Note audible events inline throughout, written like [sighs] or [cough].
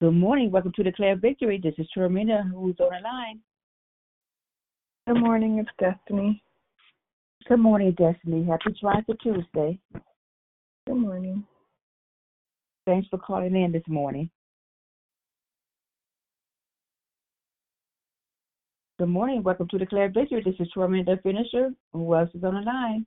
Good morning. Welcome to Declare Victory. This is Termina who's on the line. Good morning, it's Destiny. Good morning, Destiny. Happy for Tuesday. Good morning. Thanks for calling in this morning. Good morning. Welcome to Declare Victory. This is Termina the finisher. Who else is on the line?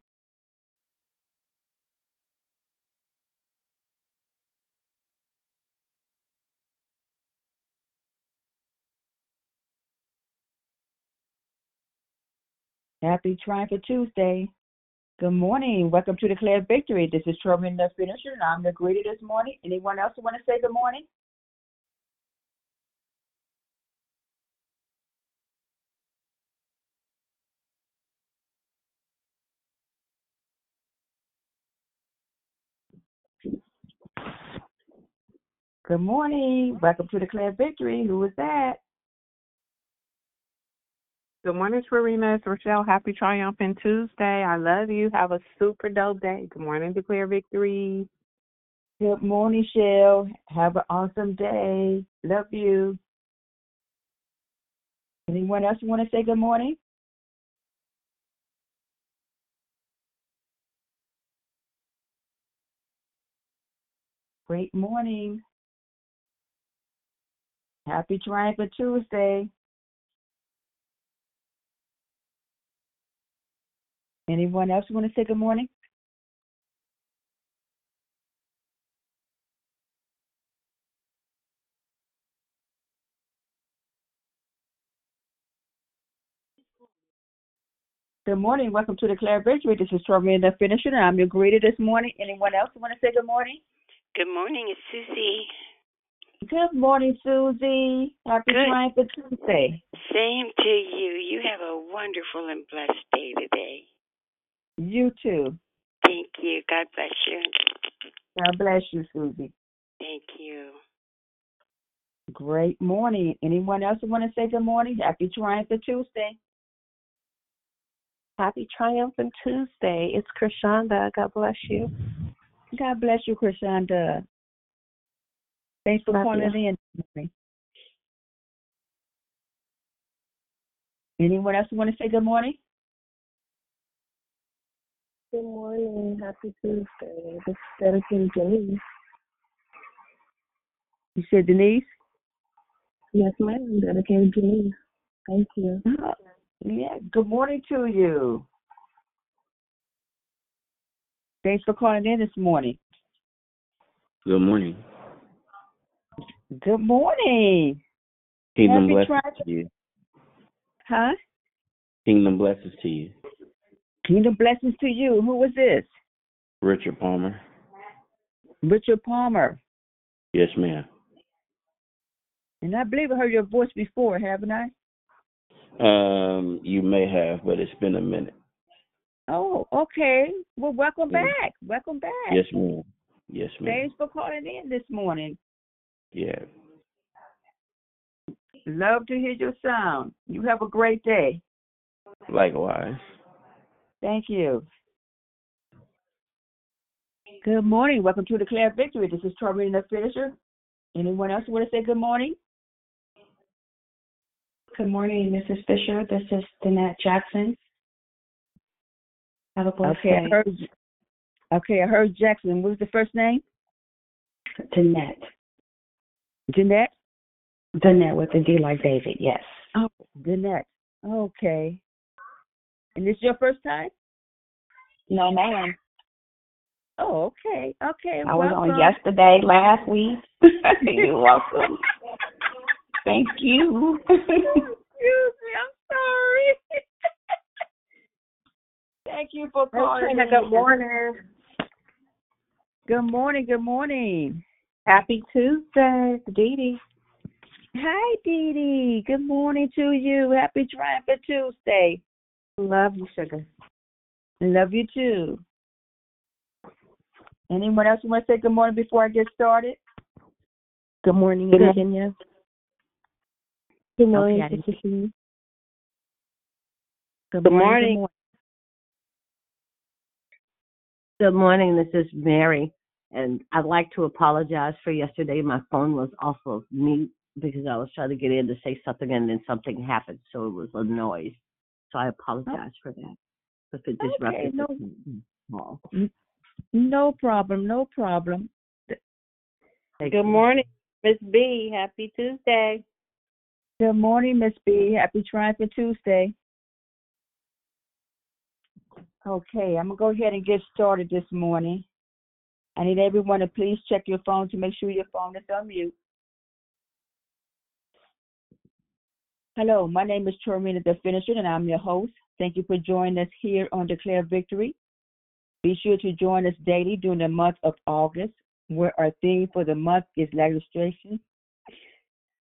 Happy for Tuesday. Good morning. Welcome to Declare Victory. This is Termina the finisher, and I'm the greeter this morning. Anyone else want to say good morning? Good morning. Welcome to Declare Victory. Who is that? Good morning, Tarina. It's Rochelle. Happy Triumphant Tuesday. I love you. Have a super dope day. Good morning, Declare Victory. Good morning, Shell. Have an awesome day. Love you. Anyone else want to say good morning? Great morning. Happy Triumphant Tuesday. Anyone else want to say good morning? Good morning. Welcome to Declare Victory. This is Tormenta the Finisher, and I'm your greeter this morning. Anyone else want to say good morning? Good morning, it's Susie. Good morning, Susie. Happy Good. Triumphant Tuesday. Same to you. You have a wonderful and blessed day today. You too. Thank you. God bless you. God bless you, Susie. Thank you. Great morning. Anyone else want to say good morning? Happy Triumphant Tuesday. Happy Triumphant Tuesday. It's Krishanda. God bless you. God bless you, Krishanda. Thanks for Love calling in. Anyone else want to say good morning? Good morning. Happy Tuesday. This is dedicated Denise. You said Denise? Yes, ma'am. Dedicated Denise. Thank you. Oh, yeah, good morning to you. Thanks for calling in this morning. Good morning. Good morning. Kingdom Happy blessings to you. Huh? Kingdom blessings to you. Kingdom blessings to you. Who was this? Richard Palmer. Richard Palmer. Yes, ma'am. And I believe I heard your voice before, haven't I? Um, you may have, but it's been a minute. Oh, okay. Well, welcome Yeah. back. Welcome back. Yes, ma'am. Yes, ma'am. Thanks for calling in this morning. Yeah. Love to hear your sound. You have a great day. Likewise. Thank you. Good morning. Welcome to Declare Victory. This is Torreen the Finisher. Anyone else want to say good morning? Good morning, Mrs. Fisher. This is Danette Jackson. Have a blessed Okay, I day. heard. Okay, I heard Jackson. What was the first name? Danette. Jeanette. Danette with a D like David, yes. Oh, Jeanette. Okay. And this your first time? No, ma'am. Oh, okay. Okay. I was on yesterday, last week. [laughs] You're welcome. Thank you. Excuse me. I'm sorry. [laughs] Thank you for calling. Okay, good morning. Good morning. Good morning. Happy Tuesday, Dee Dee. Hi, Dee Dee. Good morning to you. Happy Triumphant Tuesday. Love you, sugar. Love you too. Anyone else want to say good morning before I get started? Good morning, Good morning. Virginia. Good morning, Okay, Sister. Good, Good morning. morning. Good morning. This is Mary, and I'd like to apologize for yesterday. My phone was off of mute because I was trying to get in to say something, and then something happened, so it was a noise. So I oh. apologize for that if it Okay, disrupted no- the call. No problem. No problem. Thank Good you. morning, Miss B. Happy Tuesday. Good morning, Miss B. Happy Triumphant Tuesday. Okay, I'm gonna go ahead and get started this morning. I need everyone to please check your phone to make sure your phone is on mute. Hello, my name is Tormina the Finisher, and I'm your host. Thank you for joining us here on Declare Victory. Be sure to join us daily during the month of August, where our theme for the month is legislation.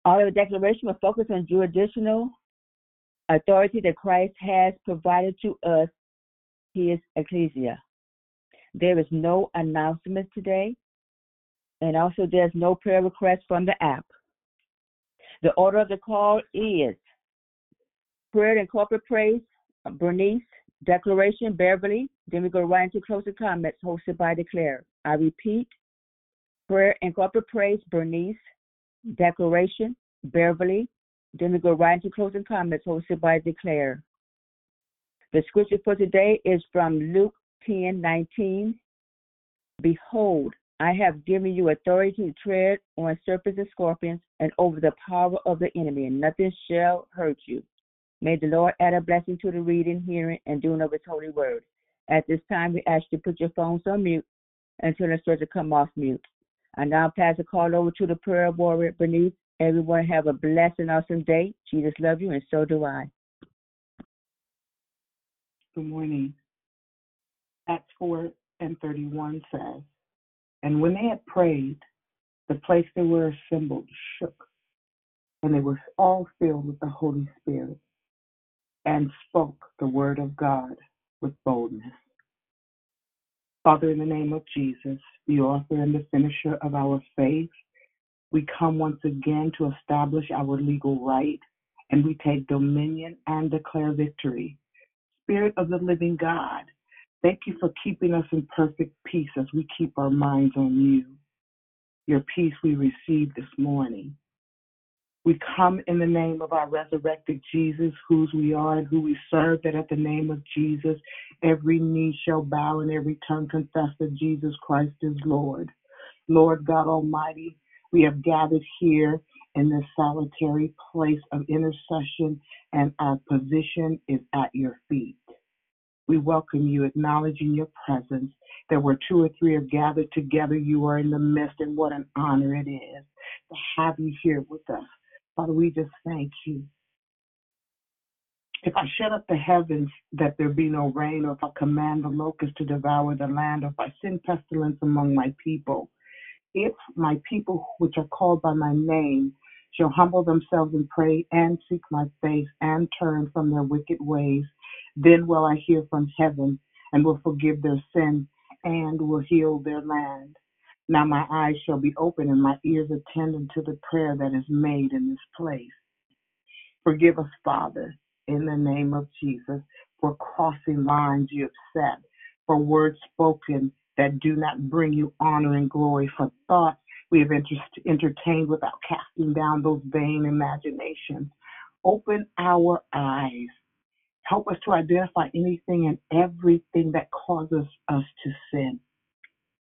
Our declaration will focus on jurisdictional authority that Christ has provided to us, his ecclesia. There is no announcement today, and also there's no prayer request from the app. The order of the call is prayer and corporate praise, Bernice, declaration, Beverly. Then we go right into closing comments hosted by Declare. I repeat, prayer and corporate praise, Bernice, declaration, Beverly. Then we go right into closing comments hosted by Declare. The scripture for today is from Luke 10 19. Behold, I have given you authority to tread on serpents and scorpions and over the power of the enemy, and nothing shall hurt you. May the Lord add a blessing to the reading, hearing, and doing of his holy word. At this time, we ask you to put your phones on mute until to come off mute. I now pass the call over to the prayer warrior Bernice. Everyone have a blessed and awesome day. Jesus love you, and so do I. Good morning. Acts 4 and 31 says, And when they had prayed, the place they were assembled shook, and they were all filled with the Holy Spirit, and spoke the word of God with boldness. Father, in the name of Jesus, the author and the finisher of our faith, we come once again to establish our legal right, and we take dominion and declare victory Spirit of the living God, thank you for keeping us in perfect peace as we keep our minds on you. Your peace we receive this morning. We come in the name of our resurrected Jesus, whose we are and who we serve, that at the name of Jesus, every knee shall bow and every tongue confess that Jesus Christ is Lord. Lord God Almighty, we have gathered here in this solitary place of intercession, and our position is at your feet. We welcome you, acknowledging your presence. That where two or three are gathered together, you are in the midst, and what an honor it is to have you here with us. Father, we just thank you. If I shut up the heavens that there be no rain, or if I command the locusts to devour the land, or if I send pestilence among my people, if my people which are called by my name shall humble themselves and pray and seek my face and turn from their wicked ways, then will I hear from heaven and will forgive their sin and will heal their land. Now my eyes shall be open and my ears attend to the prayer that is made in this place. Forgive us, Father, in the name of Jesus, for crossing lines you have set, for words spoken that do not bring you honor and glory, for thoughts we have entertained without casting down those vain imaginations. Open our eyes. Help us to identify anything and everything that causes us to sin.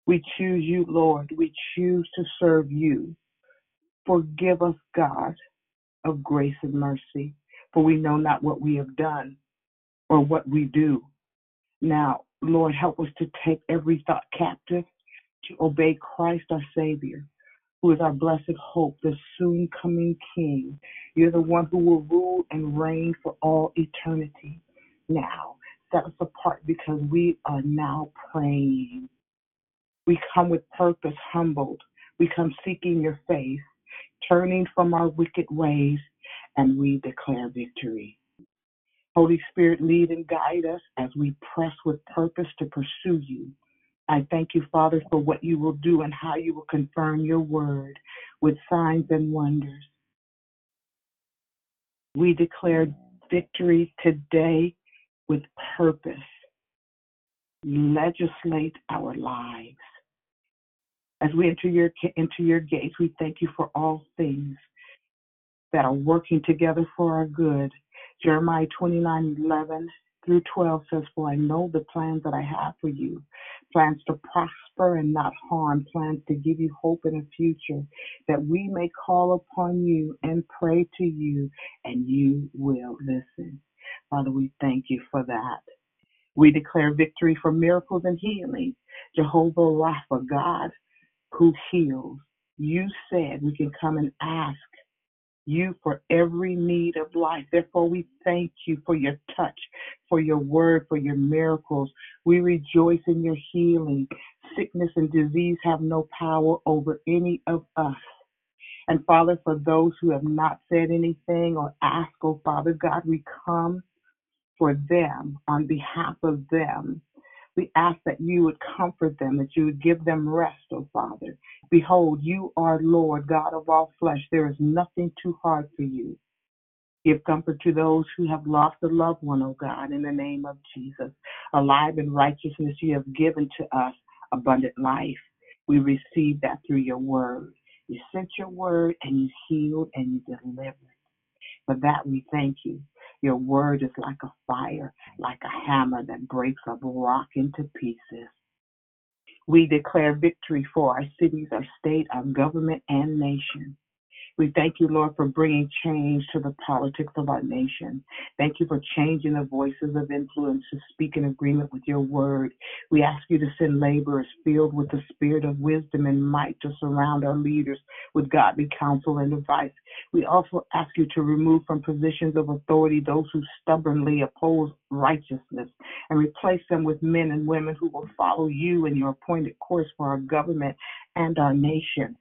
We choose you, Lord. We choose to serve you. Forgive us, God, of grace and mercy, for we know not what we have done or what we do. Now, Lord, help us to take every thought captive to obey Christ our Savior, who is our blessed hope, the soon coming King. You're the one who will rule and reign for all eternity. Now, set us apart because we are now praying. We come with purpose, humbled. We come seeking your face, turning from our wicked ways, and we declare victory. Holy Spirit, lead and guide us as we press with purpose to pursue you. I thank you, Father, for what you will do and how you will confirm your word with signs and wonders. We declare victory today with purpose. Legislate our lives. As we enter your into your gates, we thank you for all things that are working together for our good. Jeremiah 29 11 through 12 says, For I know the plans that I have for you plans to prosper and not harm, plans to give you hope in a future, that we may call upon you and pray to you, and you will listen. Father, we thank you for that. We declare victory for miracles and healing. Jehovah Rapha, God who heals. You said we can come and ask you for every need of life. Therefore, we thank you for your touch, for your word, for your miracles. We rejoice in your healing. Sickness and disease have no power over any of us. And Father, for those who have not said anything or asked, oh Father God, we come for them on behalf of them. We ask that you would comfort them, that you would give them rest, oh Father. Behold, you are Lord, God of all flesh. There is nothing too hard for you. Give comfort to those who have lost a loved one, O God, in the name of Jesus. Alive in righteousness, you have given to us abundant life. We receive that through your word. You sent your word and you healed and you delivered. For that we thank you. Your word is like a fire, like a hammer that breaks a rock into pieces. We declare victory for our cities, our state, our government, and nation. We thank you, Lord, for bringing change to the politics of our nation. Thank you for changing the voices of influence to speak in agreement with your word. We ask you to send laborers filled with the spirit of wisdom and might to surround our leaders with godly counsel and advice. We also ask you to remove from positions of authority those who stubbornly oppose righteousness and replace them with men and women who will follow you in your appointed course for our government and our nation.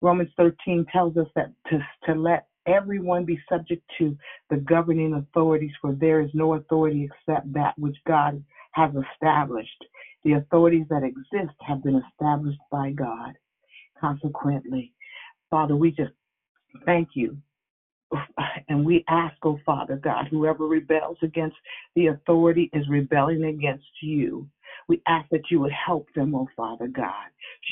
Romans 13 tells us that to, to let everyone be subject to the governing authorities, for there is no authority except that which God has established. The authorities that exist have been established by God. Consequently, Father, we just thank you and we ask, oh Father God, whoever rebels against the authority is rebelling against you. We ask that you would help them, oh Father God.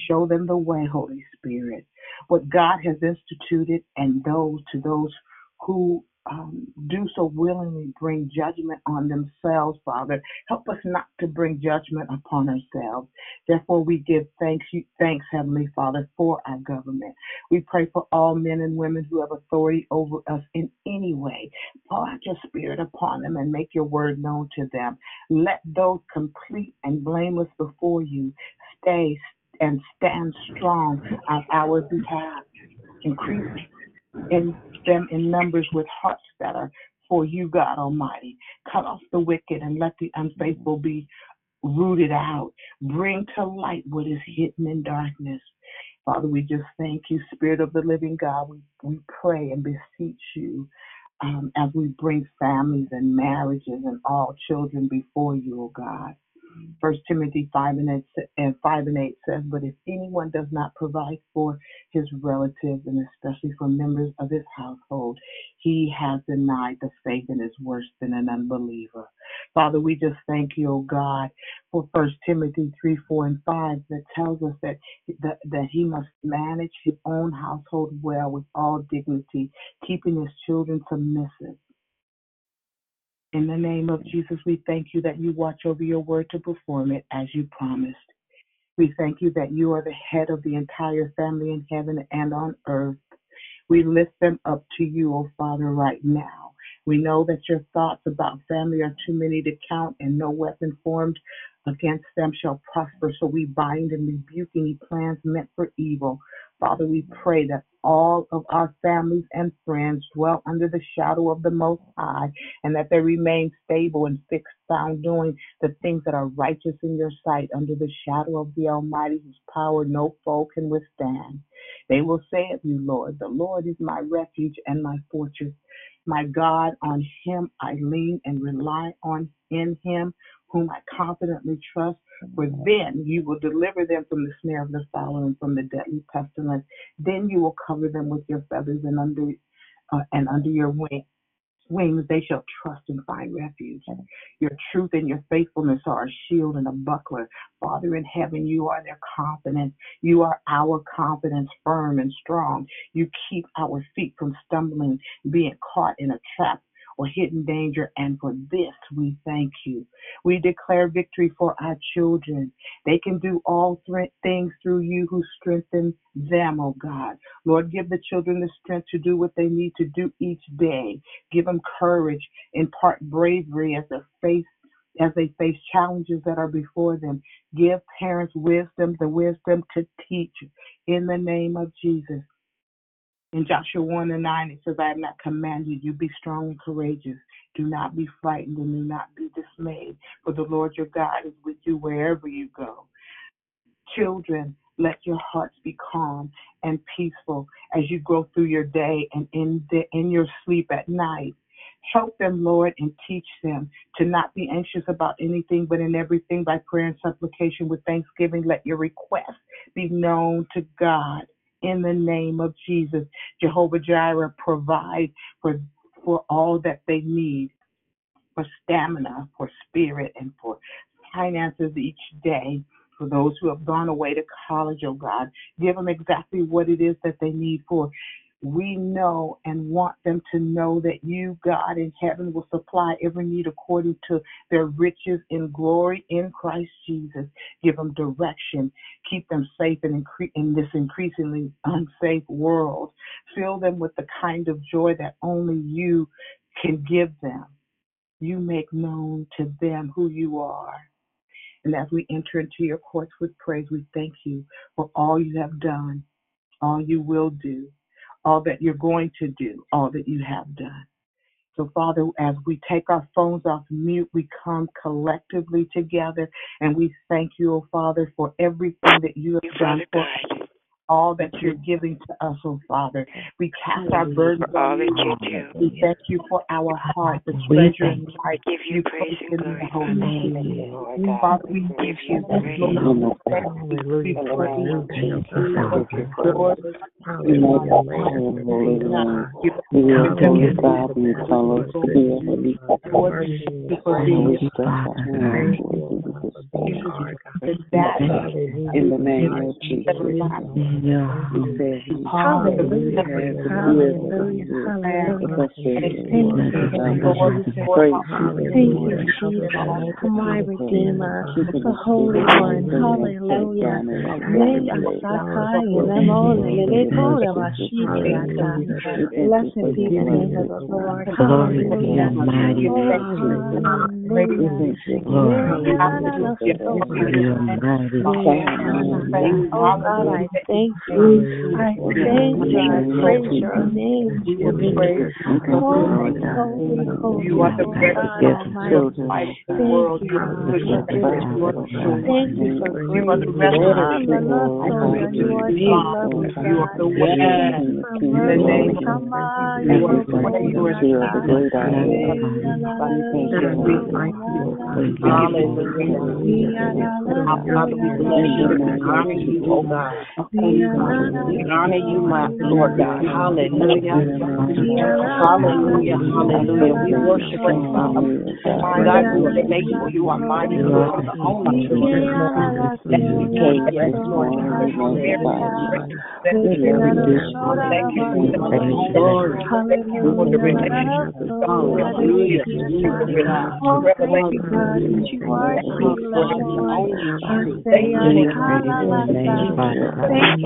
Show them the way, Holy Spirit. What God has instituted, and those to those who um, do so willingly bring judgment on themselves, Father. Help us not to bring judgment upon ourselves. Therefore, we give thanks, you, thanks, Heavenly Father, for our government. We pray for all men and women who have authority over us in any way. Pour out your spirit upon them and make your word known to them. Let those complete and blameless before you stay and stand strong on our behalf. Increase in them in numbers with hearts that are for you, God Almighty. Cut off the wicked and let the unfaithful be rooted out. Bring to light what is hidden in darkness. Father, we just thank you, Spirit of the living God. We, we pray and beseech you um, as we bring families and marriages and all children before you, O oh God. First Timothy five and eight and five and eight says, "But if anyone does not provide for his relatives and especially for members of his household, he has denied the faith and is worse than an unbeliever." Father, we just thank you, O God, for First Timothy three, four, and five that tells us that, that that he must manage his own household well with all dignity, keeping his children submissive. In the name of Jesus, we thank you that you watch over your word to perform it as you promised. We thank you that you are the head of the entire family in heaven and on earth. We lift them up to you, O Father, right now. We know that your thoughts about family are too many to count, and no weapon formed against them shall prosper. So we bind and rebuke any plans meant for evil. Father, we pray that all of our families and friends dwell under the shadow of the Most High and that they remain stable and fixed, found doing the things that are righteous in your sight under the shadow of the Almighty, whose power no foe can withstand. They will say of you, Lord, the Lord is my refuge and my fortress. My God, on him I lean and rely on in him whom I confidently trust. For then you will deliver them from the snare of the fowler and from the deadly pestilence. Then you will cover them with your feathers and under uh, and under your wing, wings they shall trust and find refuge. Your truth and your faithfulness are a shield and a buckler. Father in heaven, you are their confidence. You are our confidence, firm and strong. You keep our feet from stumbling, being caught in a trap or hidden danger. And for this, we thank you. We declare victory for our children. They can do all th- things through you who strengthen them, oh God. Lord, give the children the strength to do what they need to do each day. Give them courage, impart bravery as they face as they face challenges that are before them. Give parents wisdom, the wisdom to teach in the name of Jesus. In Joshua 1 and 9, it says, I have not commanded you, be strong and courageous. Do not be frightened and do not be dismayed, for the Lord your God is with you wherever you go. Children, let your hearts be calm and peaceful as you go through your day and in, the, in your sleep at night. Help them, Lord, and teach them to not be anxious about anything, but in everything by prayer and supplication with thanksgiving, let your requests be known to God in the name of Jesus. Jehovah Jireh, provide for, for all that they need for stamina, for spirit, and for finances each day. For those who have gone away to college, oh God, give them exactly what it is that they need for we know and want them to know that you, God in heaven, will supply every need according to their riches in glory in Christ Jesus. Give them direction. Keep them safe in, incre- in this increasingly unsafe world. Fill them with the kind of joy that only you can give them. You make known to them who you are. And as we enter into your courts with praise, we thank you for all you have done, all you will do all that you're going to do, all that you have done. So, Father, as we take our phones off mute, we come collectively together and we thank you, oh Father, for everything that you have done for us all that you're giving to us, oh Father. We cast our burdens on you. We thank you for our heart, the treasure and life give you, you praise and in the glory. holy name. Lord oh, God. Father, we thank Give you you. praise. Lord, we praise you. Lord, Hallelujah. Holy One. You are holy God, and you call us here. We stretch our hands in the name of Jesus. You said He Hallelujah. Thank you, Jesus, my Redeemer, the Holy One. Hallelujah. Blessed be the name of the Lord. Hallelujah. Oh God, I thank you. I thank you. I praise your name. Holy, holy, holy. You are the best gift Almighty. Thank you. Thank you for grace. You are the best You are the lovely God. You are the way. The name of you are the way. You are the great I am. Father, we bless you and honor you, oh God. We honor you, my Lord God. Hallelujah. Hallelujah. Hallelujah. We worship you, Father. God, you are faithful. You are mighty. You are the only true God. Yes, Lord. Thank you, Lord. Hallelujah. Thank you,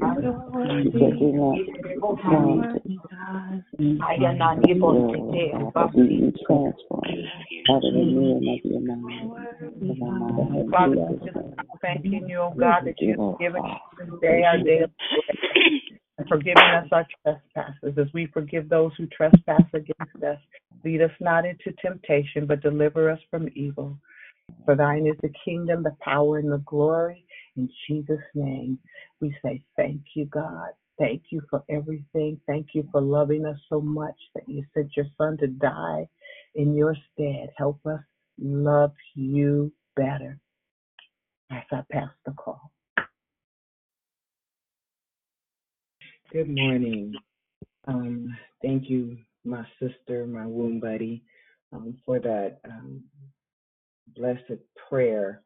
for Father, I'm just thanking you, oh God, that you've given us today our day of and forgiving us our trespasses as we forgive those who trespass against us. Lead us not into temptation, but deliver us from evil. For thine is the kingdom, the power, and the glory. In Jesus' name, we say thank you, God. Thank you for everything. Thank you for loving us so much that you sent your son to die in your stead. Help us love you better as I pass the call. Good morning. Um, thank you, my sister, my womb buddy, um, for that um, blessed prayer.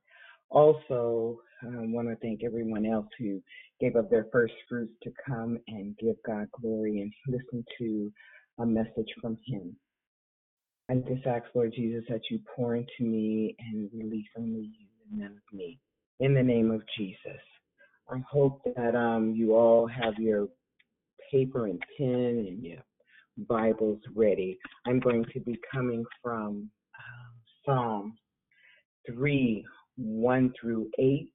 Also, I want to thank everyone else who gave up their first fruits to come and give God glory and listen to a message from Him. I just ask, Lord Jesus, that you pour into me and release only you and none of me. In the name of Jesus. I hope that um, you all have your paper and pen and your Bibles ready. I'm going to be coming from um, Psalm 3 1 through 8.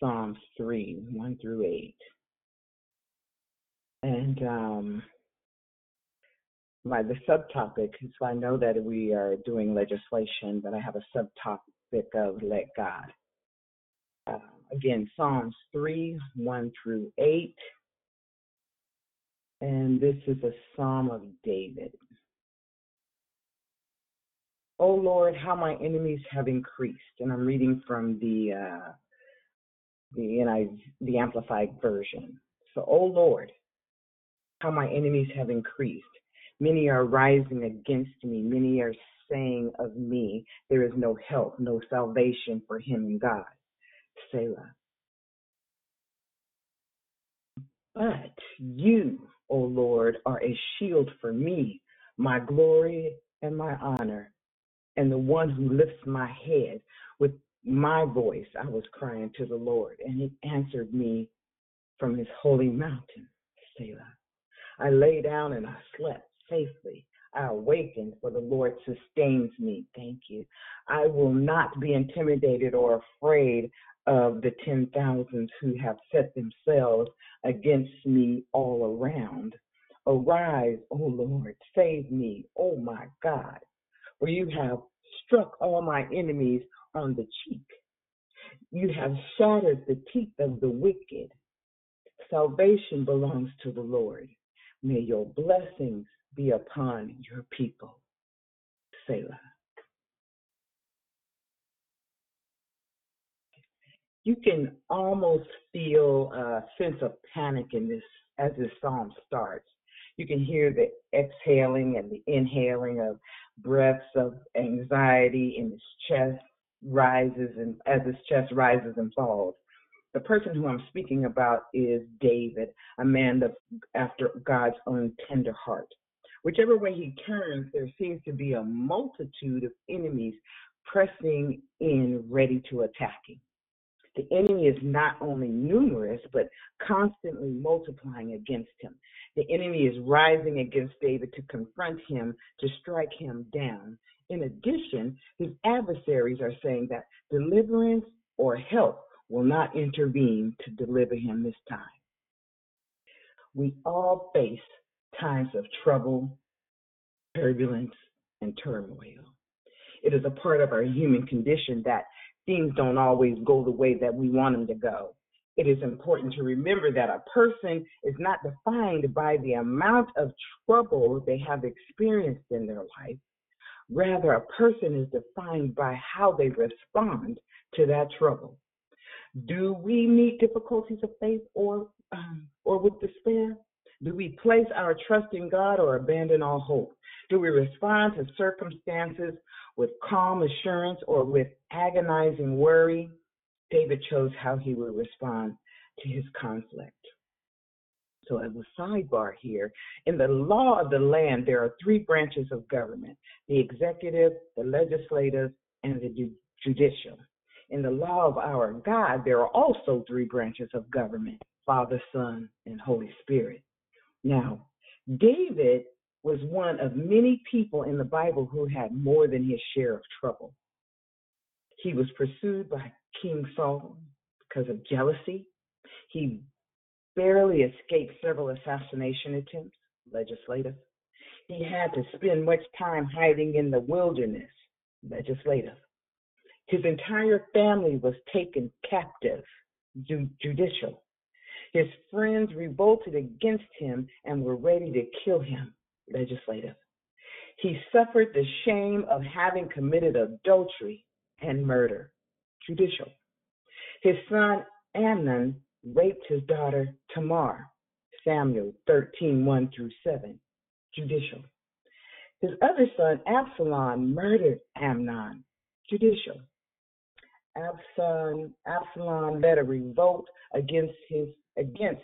Psalms 3 1 through 8. And um, my the subtopic so I know that we are doing legislation, but I have a subtopic of let God. Uh, again, Psalms 3 1 through 8. And this is a psalm of David. Oh Lord, how my enemies have increased. And I'm reading from the uh, the NIV, the Amplified version. So, oh Lord, how my enemies have increased. Many are rising against me. Many are saying of me, there is no help, no salvation for him in God. Selah. But you, O Lord, are a shield for me, my glory and my honor, and the one who lifts my head. With my voice I was crying to the Lord, and he answered me from his holy mountain, Selah. I lay down and I slept safely. I awakened, for the Lord sustains me. Thank you. I will not be intimidated or afraid of the ten thousands who have set themselves against me all around. Arise, O Lord, save me, O my God, for you have struck all my enemies on the cheek. You have shattered the teeth of the wicked. Salvation belongs to the Lord. May your blessings be upon your people. Selah. You can almost feel a sense of panic in this as this psalm starts. You can hear the exhaling and the inhaling of breaths of anxiety in his chest rises and as his chest rises and falls. The person who I'm speaking about is David, a man of, after God's own tender heart. Whichever way he turns, there seems to be a multitude of enemies pressing in, ready to attack him. The enemy is not only numerous, but constantly multiplying against him. The enemy is rising against David to confront him, to strike him down. In addition, his adversaries are saying that deliverance or help will not intervene to deliver him this time. We all face times of trouble, turbulence, and turmoil. It is a part of our human condition that things don't always go the way that we want them to go. It is important to remember that a person is not defined by the amount of trouble they have experienced in their life. Rather, a person is defined by how they respond to that trouble. Do we meet difficulties of faith or um, or with despair? Do we place our trust in God or abandon all hope? Do we respond to circumstances with calm assurance or with agonizing worry? David chose how he would respond to his conflict. So, as a sidebar here, in the law of the land, there are three branches of government the executive, the legislative, and the judicial. In the law of our God, there are also three branches of government Father, Son, and Holy Spirit. Now, David was one of many people in the Bible who had more than his share of trouble. He was pursued by King Saul because of jealousy. He barely escaped several assassination attempts, legislative. He had to spend much time hiding in the wilderness, legislative. His entire family was taken captive, ju- judicial. His friends revolted against him and were ready to kill him, legislative. He suffered the shame of having committed adultery and murder, judicial. His son Amnon raped his daughter Tamar, Samuel 13, 1 through 7, judicial. His other son Absalom murdered Amnon, judicial. Absalom, Absalom led a revolt against his against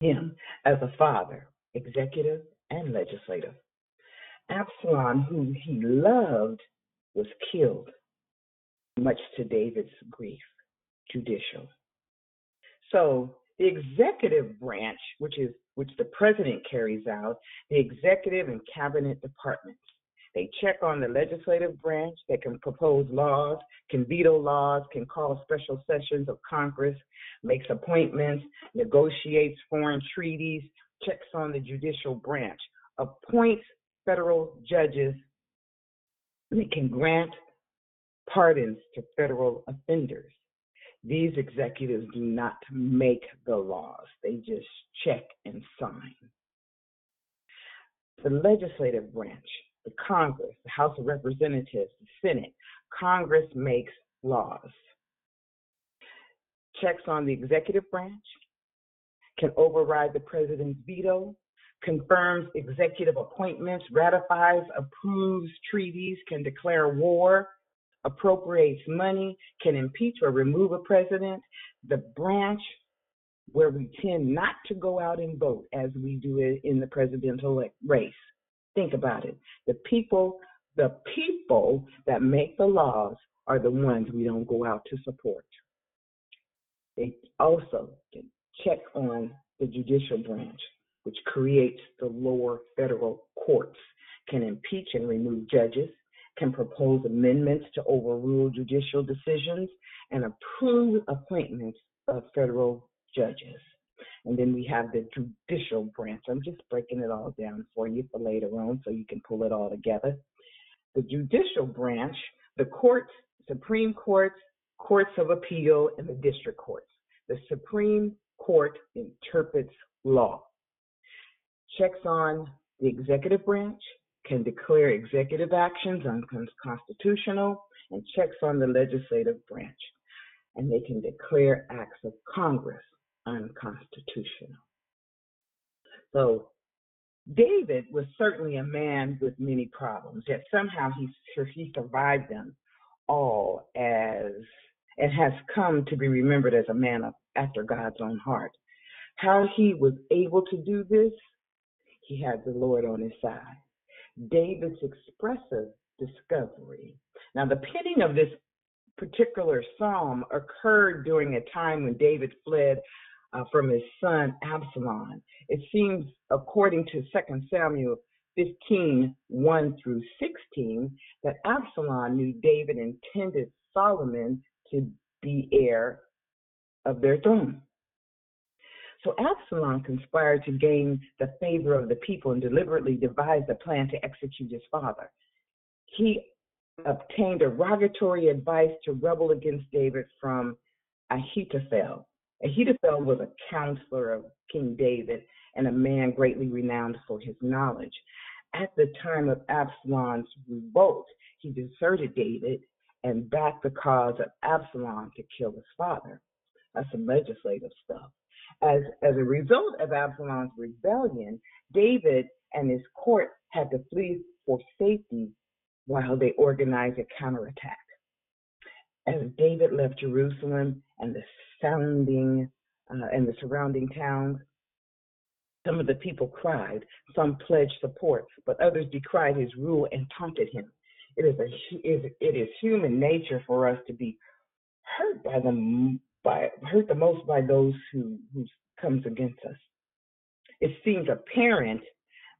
him as a father, executive and legislative. Absalom, who he loved, was killed, much to David's grief, judicial. So the executive branch, which is which the president carries out, the executive and cabinet departments. They check on the legislative branch that can propose laws, can veto laws, can call special sessions of Congress, makes appointments, negotiates foreign treaties, checks on the judicial branch, appoints federal judges, and it can grant pardons to federal offenders. These executives do not make the laws, they just check and sign. The legislative branch the Congress, the House of Representatives, the Senate. Congress makes laws. Checks on the executive branch, can override the president's veto, confirms executive appointments, ratifies, approves treaties, can declare war, appropriates money, can impeach or remove a president. The branch where we tend not to go out and vote as we do in the presidential race. Think about it. The people, the people that make the laws are the ones we don't go out to support. They also can check on the judicial branch, which creates the lower federal courts, can impeach and remove judges, can propose amendments to overrule judicial decisions, and approve appointments of federal judges. And then we have the judicial branch. I'm just breaking it all down for you for later on so you can pull it all together. The judicial branch, the courts, Supreme Courts, courts of appeal, and the district courts. The Supreme Court interprets law, checks on the executive branch, can declare executive actions unconstitutional, and checks on the legislative branch. And they can declare acts of Congress unconstitutional. So David was certainly a man with many problems, yet somehow he, he survived them all as and has come to be remembered as a man of, after God's own heart. How he was able to do this, he had the Lord on his side. David's expressive discovery. Now, the penning of this particular psalm occurred during a time when David fled uh, from his son Absalom. It seems, according to 2 Samuel 15 1 through 16, that Absalom knew David intended Solomon to be heir of their throne. So Absalom conspired to gain the favor of the people and deliberately devised a plan to execute his father. He obtained derogatory advice to rebel against David from Ahithophel. Ahithophel was a counselor of King David and a man greatly renowned for his knowledge. At the time of Absalom's revolt, he deserted David and backed the cause of Absalom to kill his father. That's some legislative stuff. As, as a result of Absalom's rebellion, David and his court had to flee for safety while they organized a counterattack. As David left Jerusalem and the sounding uh, and the surrounding towns, some of the people cried, some pledged support, but others decried his rule and taunted him. It is a it is human nature for us to be hurt by the by hurt the most by those who who comes against us. It seems apparent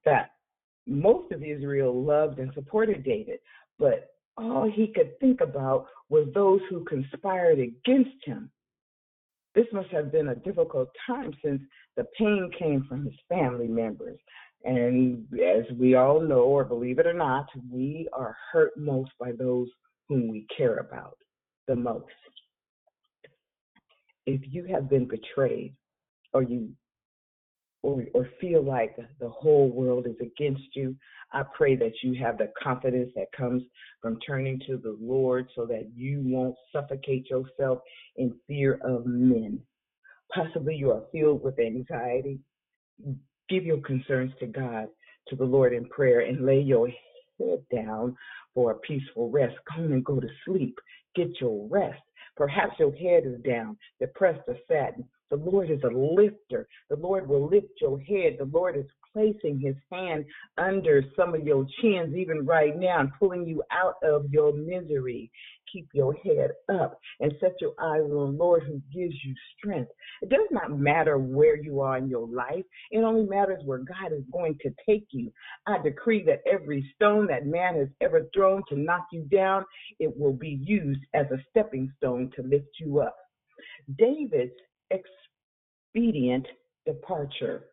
that most of Israel loved and supported David, but all he could think about was those who conspired against him. This must have been a difficult time since the pain came from his family members. And as we all know, or believe it or not, we are hurt most by those whom we care about the most. If you have been betrayed, or you or, or feel like the whole world is against you, I pray that you have the confidence that comes from turning to the Lord so that you won't suffocate yourself in fear of men. Possibly you are filled with anxiety. Give your concerns to God, to the Lord in prayer, and lay your head down for a peaceful rest. Come and go to sleep. Get your rest. Perhaps your head is down, depressed or saddened. The Lord is a lifter. The Lord will lift your head. The Lord is placing his hand under some of your chins, even right now, and pulling you out of your misery. Keep your head up and set your eyes on the Lord who gives you strength. It does not matter where you are in your life, it only matters where God is going to take you. I decree that every stone that man has ever thrown to knock you down, it will be used as a stepping stone to lift you up. David's expedient departure.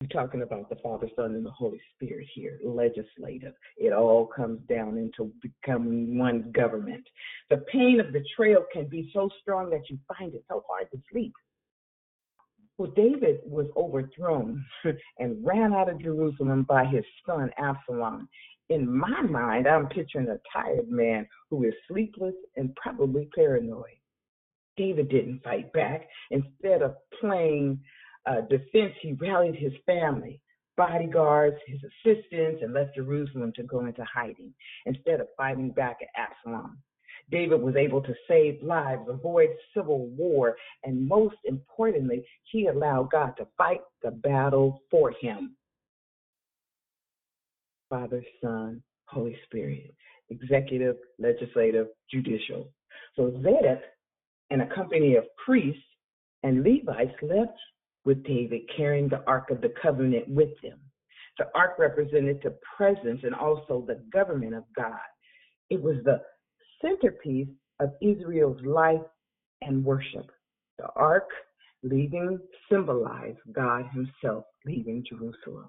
We're talking about the Father, Son, and the Holy Spirit here, legislative. It all comes down into becoming one government. The pain of betrayal can be so strong that you find it so hard to sleep. Well, David was overthrown [laughs] and ran out of Jerusalem by his son Absalom. In my mind, I'm picturing a tired man who is sleepless and probably paranoid. David didn't fight back. Instead of playing uh, defense, he rallied his family, bodyguards, his assistants, and left Jerusalem to go into hiding instead of fighting back at Absalom. David was able to save lives, avoid civil war, and most importantly, he allowed God to fight the battle for him. Father, Son, Holy Spirit, executive, legislative, judicial. So Zadok and a company of priests and Levites left with David carrying the Ark of the Covenant with them. The Ark represented the presence and also the government of God. It was the centerpiece of Israel's life and worship. The Ark leaving symbolized God Himself leaving Jerusalem.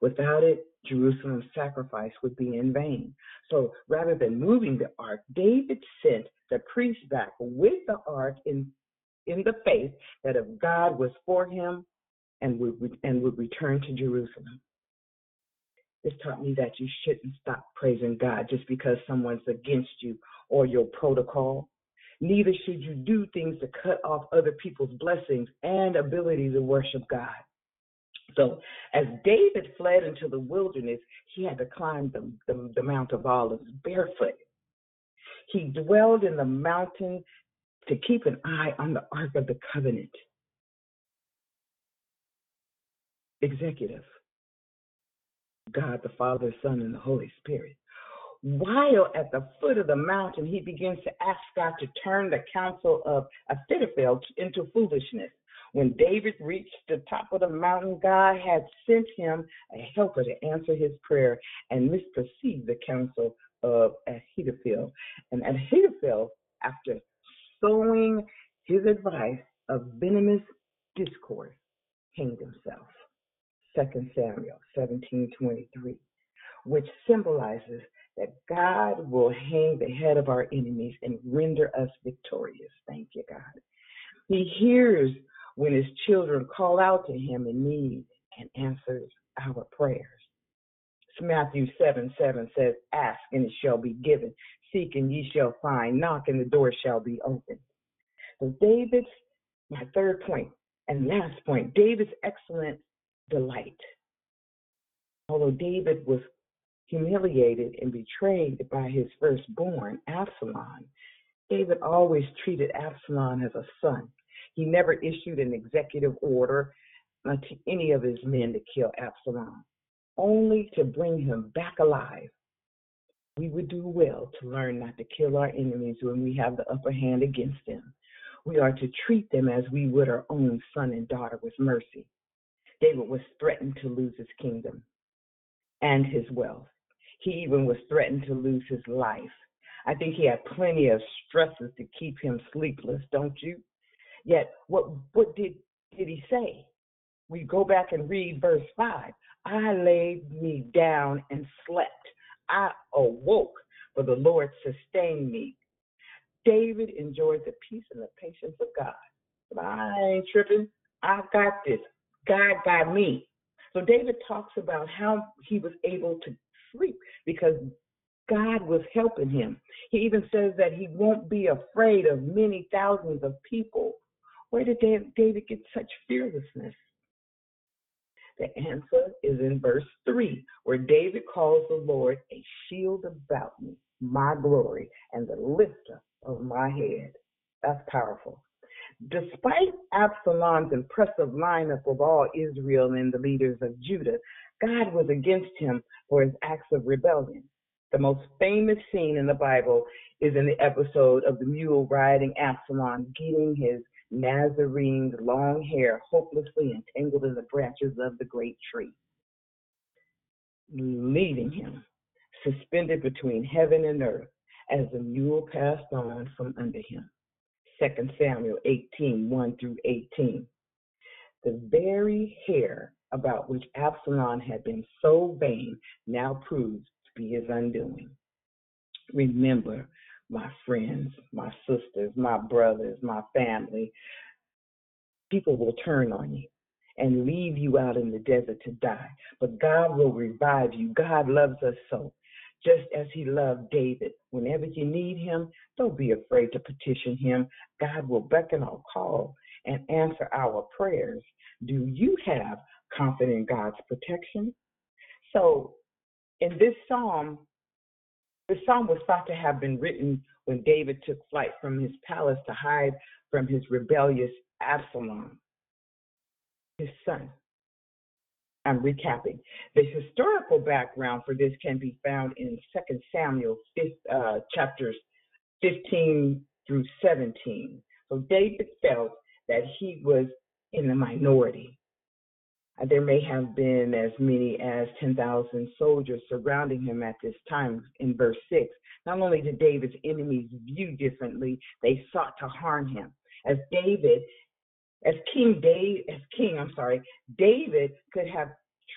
Without it, Jerusalem's sacrifice would be in vain. So rather than moving the ark, David sent the priest back with the ark in, in the faith that if God was for him and would, and would return to Jerusalem. This taught me that you shouldn't stop praising God just because someone's against you or your protocol. Neither should you do things to cut off other people's blessings and ability to worship God. So, as David fled into the wilderness, he had to climb the, the, the Mount of Olives barefoot. He dwelled in the mountain to keep an eye on the Ark of the Covenant. Executive God the Father, Son, and the Holy Spirit. While at the foot of the mountain, he begins to ask God to turn the counsel of Ahithophel into foolishness. When David reached the top of the mountain, God had sent him a helper to answer his prayer and misperceived the counsel of Ahithophel. And Ahithophel, after sowing his advice of venomous discourse, hanged himself. 2 Samuel 17:23, which symbolizes that God will hang the head of our enemies and render us victorious. Thank you, God. He hears when his children call out to him in need and answers our prayers. Matthew 7 7 says, Ask and it shall be given, seek and ye shall find, knock and the door shall be opened. So David's, my third point and last point, David's excellent delight. Although David was humiliated and betrayed by his firstborn, Absalom, David always treated Absalom as a son. He never issued an executive order to any of his men to kill Absalom, only to bring him back alive. We would do well to learn not to kill our enemies when we have the upper hand against them. We are to treat them as we would our own son and daughter with mercy. David was threatened to lose his kingdom and his wealth. He even was threatened to lose his life. I think he had plenty of stresses to keep him sleepless, don't you? Yet, what what did did he say? We go back and read verse five. I laid me down and slept. I awoke, for the Lord sustained me. David enjoyed the peace and the patience of God. But I ain't tripping. I got this. God got me. So David talks about how he was able to sleep because God was helping him. He even says that he won't be afraid of many thousands of people. Where did David get such fearlessness? The answer is in verse 3, where David calls the Lord a shield about me, my glory, and the lifter of my head. That's powerful. Despite Absalom's impressive lineup of all Israel and the leaders of Judah, God was against him for his acts of rebellion. The most famous scene in the Bible is in the episode of the mule riding Absalom, getting his Nazarene's long hair hopelessly entangled in the branches of the great tree, leaving him suspended between heaven and earth as the mule passed on from under him. 2 Samuel 18, 1 through 18. The very hair about which Absalom had been so vain now proves to be his undoing. Remember, my friends, my sisters, my brothers, my family, people will turn on you and leave you out in the desert to die. But God will revive you. God loves us so just as he loved David. Whenever you need him, don't be afraid to petition him. God will beckon or call and answer our prayers. Do you have confidence in God's protection? So, in this psalm, the psalm was thought to have been written when David took flight from his palace to hide from his rebellious Absalom, his son. I'm recapping. The historical background for this can be found in 2 Samuel uh, chapters 15 through 17. So David felt that he was in the minority. Uh, there may have been as many as 10,000 soldiers surrounding him at this time in verse 6. Not only did David's enemies view differently, they sought to harm him. As David, as King David, as King, I'm sorry, David could have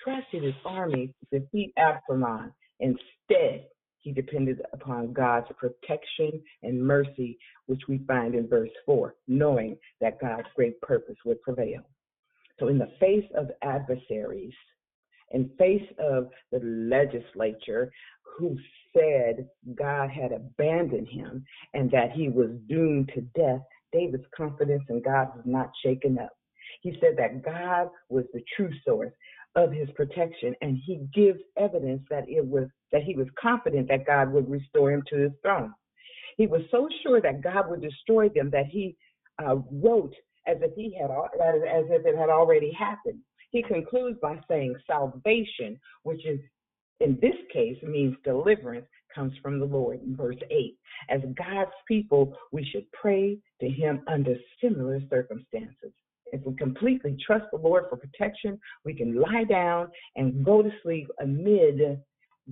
trusted his army to defeat Absalom. Instead, he depended upon God's protection and mercy, which we find in verse 4, knowing that God's great purpose would prevail. So, in the face of adversaries, in face of the legislature who said God had abandoned him and that he was doomed to death, David's confidence in God was not shaken up. He said that God was the true source of his protection, and he gives evidence that it was that he was confident that God would restore him to his throne. He was so sure that God would destroy them that he uh, wrote as if he had as if it had already happened. He concludes by saying salvation, which is in this case means deliverance, comes from the Lord in verse 8. As God's people, we should pray to him under similar circumstances. If we completely trust the Lord for protection, we can lie down and go to sleep amid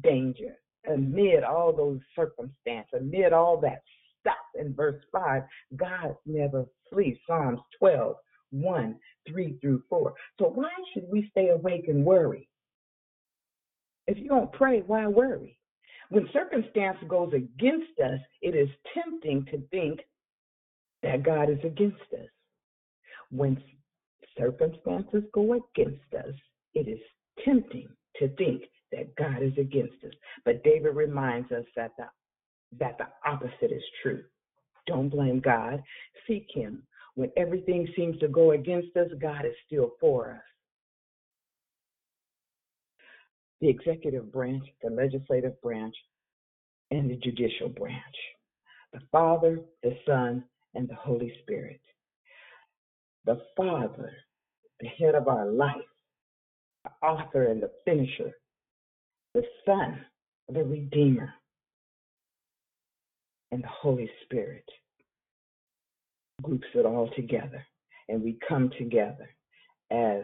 danger, amid all those circumstances, amid all that stuff. In verse 5, God never sleeps. Psalms 12, 1, 3 through 4. So why should we stay awake and worry? If you don't pray, why worry? When circumstance goes against us, it is tempting to think that God is against us when circumstances go against us, it is tempting to think that God is against us. But David reminds us that the that the opposite is true. Don't blame God. Seek him. When everything seems to go against us, God is still for us. The executive branch, the legislative branch, and the judicial branch. The Father, the Son, and the Holy Spirit the Father, the head of our life, the author and the finisher, the Son, the Redeemer, and the Holy Spirit groups it all together. And we come together as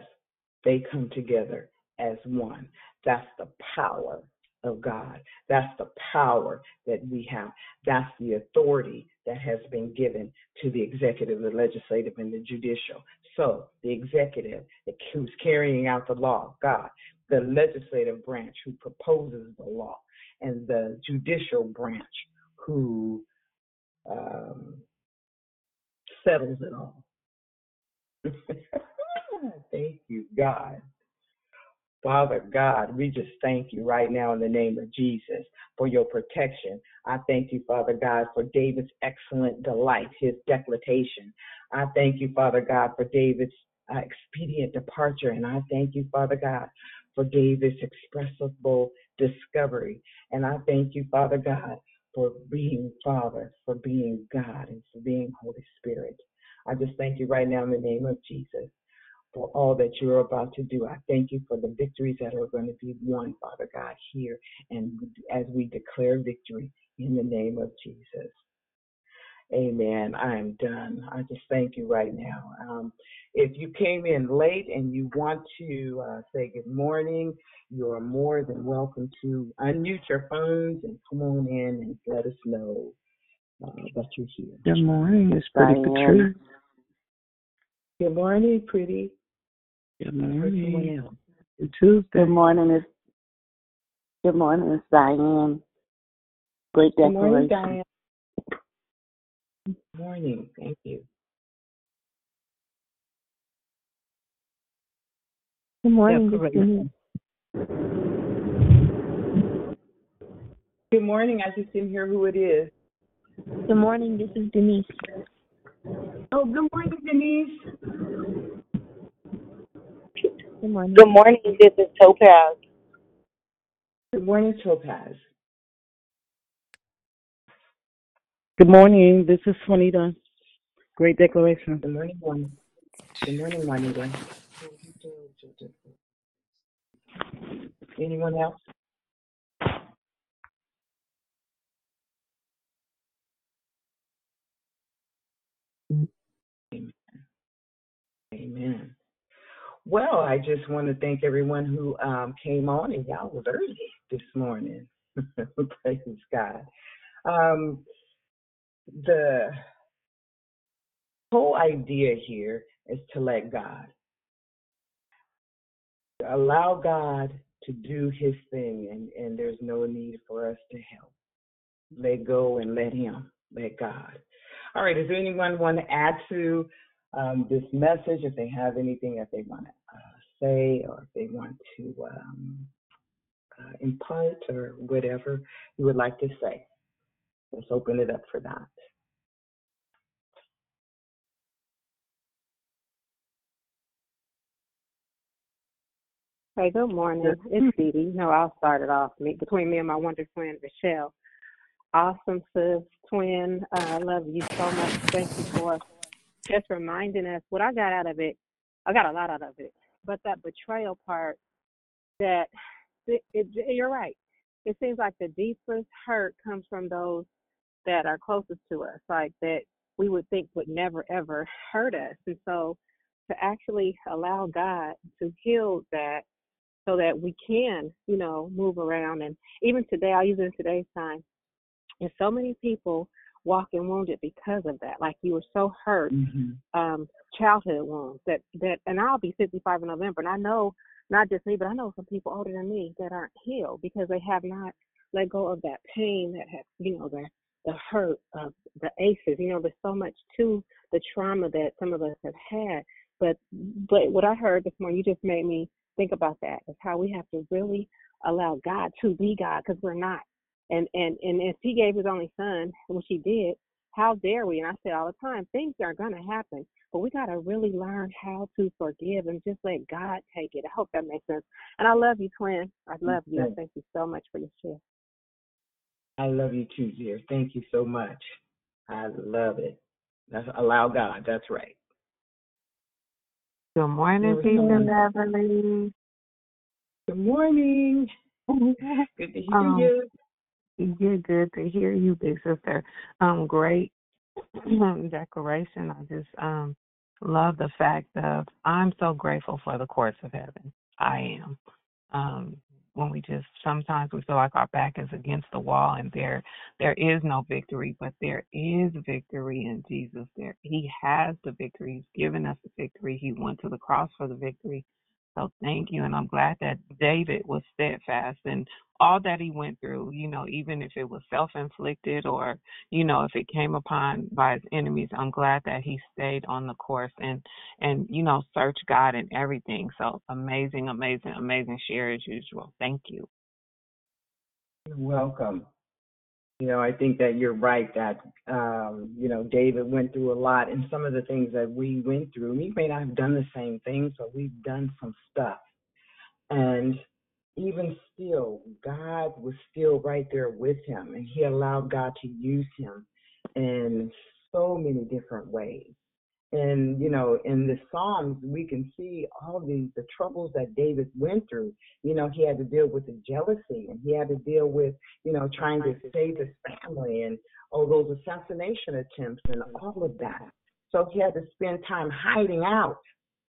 they come together as one. That's the power of God. That's the power that we have. That's the authority that has been given to the executive, the legislative, and the judicial. So the executive, who's carrying out the law, God, the legislative branch who proposes the law, and the judicial branch who um, settles it all. [laughs] Thank you, God. Father God, we just thank you right now in the name of Jesus for your protection. I thank you, Father God, for David's excellent delight, his declaration. I thank you, Father God, for David's uh, expedient departure. And I thank you, Father God, for David's expressible discovery. And I thank you, Father God, for being Father, for being God, and for being Holy Spirit. I just thank you right now in the name of Jesus for all that you're about to do. I thank you for the victories that are going to be won, Father God, here and as we declare victory in the name of Jesus. Amen. I am done. I just thank you right now. Um, if you came in late and you want to uh, say good morning, you are more than welcome to unmute your phones and come on in and let us know uh, that you're here. Good morning. It's Pretty Patrice. Good morning, Pretty. Good morning. Tuesday. Good morning, Miss. Good morning, Miss Diane. Great Good morning, declaration. Diane. Good morning. Thank you. Good morning, Decoration. Denise. Good morning. I just didn't hear who it is. Good morning, this is Denise. Oh, good morning, Denise. Good morning. Good morning. This is Topaz. Good morning, Topaz. Good morning. This is Juanita. Great declaration. Good morning, Juan. Good morning, Juanita. Anyone else? Amen. Amen. Well, I just want to thank everyone who um, came on, and y'all was early this morning. [laughs] Praise God. Um, the whole idea here is to let God allow God to do His thing, and and there's no need for us to help. Let go and let Him. Let God. All right. Does anyone want to add to um, this message? If they have anything that they want to uh, say, or if they want to um, uh, impart, or whatever you would like to say, let's open it up for that. Hey, good morning. It's Dee Dee. You know, I'll start it off. Me, between me and my wonder twin, Michelle. Awesome, sis, twin. Uh, I love you so much. Thank you for just reminding us what I got out of it. I got a lot out of it. But that betrayal part, that it, it, you're right. It seems like the deepest hurt comes from those that are closest to us, like that we would think would never ever hurt us. And so to actually allow God to heal that so that we can, you know, move around. And even today, I'll use it in today's time. And so many people walking wounded because of that. Like you were so hurt, Mm-hmm. um, childhood wounds that that. And I'll be 55 in November, and I know not just me, but I know some people older than me that aren't healed because they have not let go of that pain that has, you know, the the hurt of the aces. You know, there's so much to the trauma that some of us have had. But but what I heard this morning, you just made me think about that. Is how we have to really allow God to be God because we're not. And and and if He gave His only Son, which He did, how dare we? And I say all the time, things are gonna happen, but we gotta really learn how to forgive and just let God take it. I hope that makes sense. And I love you, twin. I mm, love you. Thank you so much for your share. I love you too, dear. Thank you so much. I love it. That's allow God. That's right. Good morning, Good Peace and morning. Beverly. Good morning. [laughs] Good to hear um, you. you're good to hear you, big sister. Um, great [clears throat] declaration. I just um love the fact of I'm so grateful for the courts of heaven. I am. Um, when we just sometimes we feel like our back is against the wall and there there is no victory, but there is victory in Jesus. There he has the victory. He's given us the victory. He went to the cross for the victory. So thank you. And I'm glad that David was steadfast and all that he went through, you know, even if it was self inflicted or, you know, if it came upon by his enemies, I'm glad that he stayed on the course and and, you know, search God and everything. So amazing, amazing, amazing share as usual. Thank you. You're welcome. You know, I think that you're right that um, you know, David went through a lot and some of the things that we went through, we may not have done the same things, but we've done some stuff. And even still, God was still right there with him and he allowed God to use him in so many different ways. And you know, in the Psalms, we can see all these the troubles that David went through. You know, he had to deal with the jealousy, and he had to deal with you know trying to save his family, and all those assassination attempts, and all of that. So he had to spend time hiding out.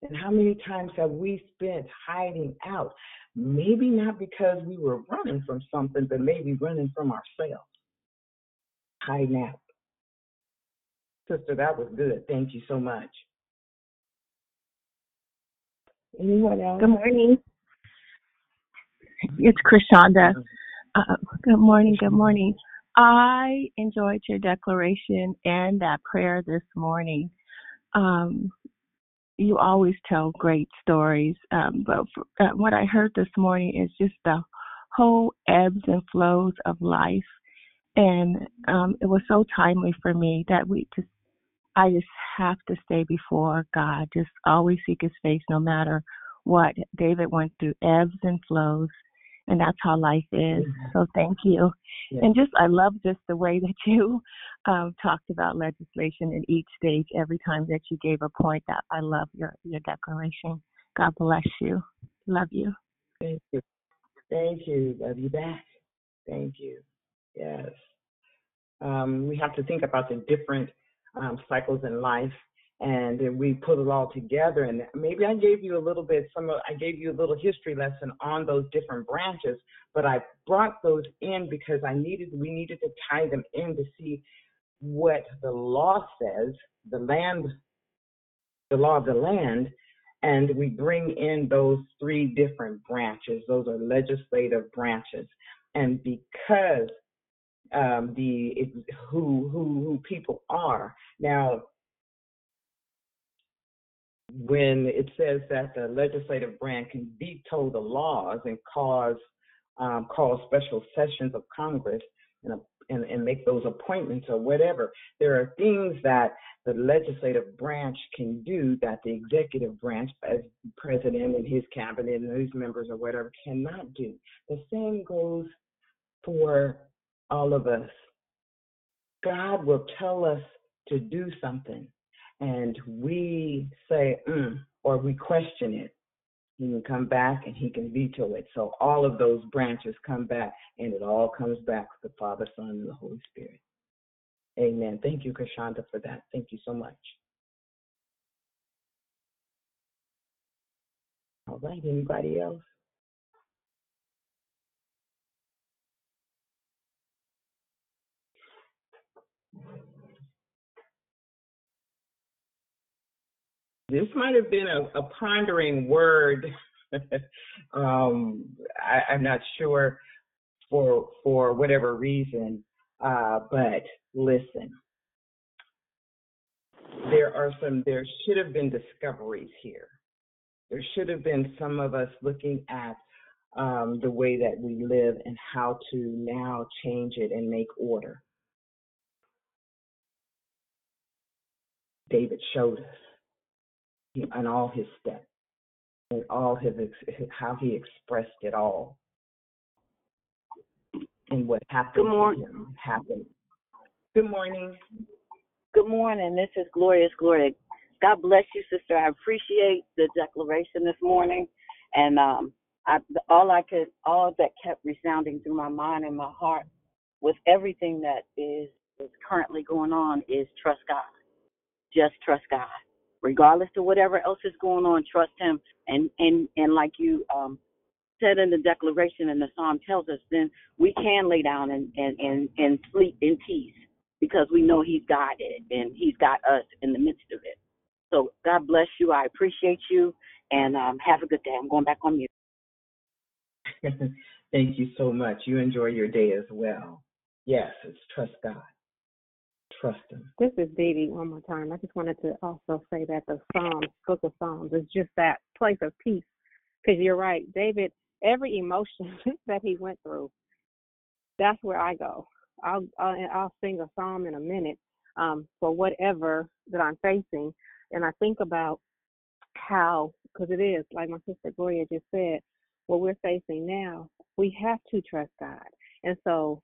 And how many times have we spent hiding out? Maybe not because we were running from something, but maybe running from ourselves. Hiding out. Sister, that was good. Thank you so much. Anyone else? Good morning. It's Krishanda. Uh, good morning. Good morning. I enjoyed your declaration and that prayer this morning. Um, you always tell great stories, um, but for, uh, what I heard this morning is just the whole ebbs and flows of life, and um, it was so timely for me that we just I just have to stay before God, just always seek His face no matter what. David went through ebbs and flows, and that's how life is. Yeah. So thank you. Yeah. And just I love just the way that [laughs] you um, talked about legislation in each stage every time that you gave a point. That I love your your declaration. God bless you. Love you. Thank you. Thank you. Love you back. Thank you. Yes. Um, we have to think about the different um, cycles in life, and then we put it all together. And maybe I gave you a little bit. Some of, I gave you a little history lesson on those different branches, but I brought those in because I needed. We needed to tie them in to see what the law says, the land, the law of the land, and we bring in those three different branches. Those are legislative branches, and because um, the who who who people are now. When it says that the legislative branch can veto the laws and cause um, call special sessions of Congress and, and and make those appointments or whatever, there are things that the legislative branch can do that the executive branch, as president and his cabinet and his members or whatever, cannot do. The same goes for all of us. God will tell us to do something, and we say, mm, or we question it. He can come back and he can veto it. So all of those branches come back, and it all comes back to the Father, Son, and the Holy Spirit. Amen. Thank you, Kashanda, for that. Thank you so much. All right. Anybody else? This might have been a, a pondering word. [laughs] um, I, I'm not sure for for whatever reason, uh, but listen, there are some. There should have been discoveries here. There should have been some of us looking at um, the way that we live and how to now change it and make order. David showed us and all his steps and all his how he expressed it all and what happened Good morning. happened. Good morning. Good morning. This is Glorious Gloria. God bless you, sister. I appreciate the declaration this morning, and um, I, all I could, all that kept resounding through my mind and my heart, with everything that is is currently going on, is trust God. Just trust God regardless of whatever else is going on, trust him. And and and like you um, said in the declaration and the psalm tells us, then we can lay down and and and, and sleep in peace because we know he's got it and he's got us in the midst of it. So God bless you. I appreciate you and um, have a good day. I'm going back on mute. [laughs] Thank you so much. You enjoy your day as well. Yes, it's trust God This is Dee one more time. I just wanted to also say that the Psalms, Book of Psalms, is just that place of peace. Because you're right, David, every emotion [laughs] that he went through, that's where I go. I'll, I'll, I'll sing a psalm in a minute um, for whatever that I'm facing. And I think about how, because it is, like my sister Gloria just said, what we're facing now, we have to trust God. And so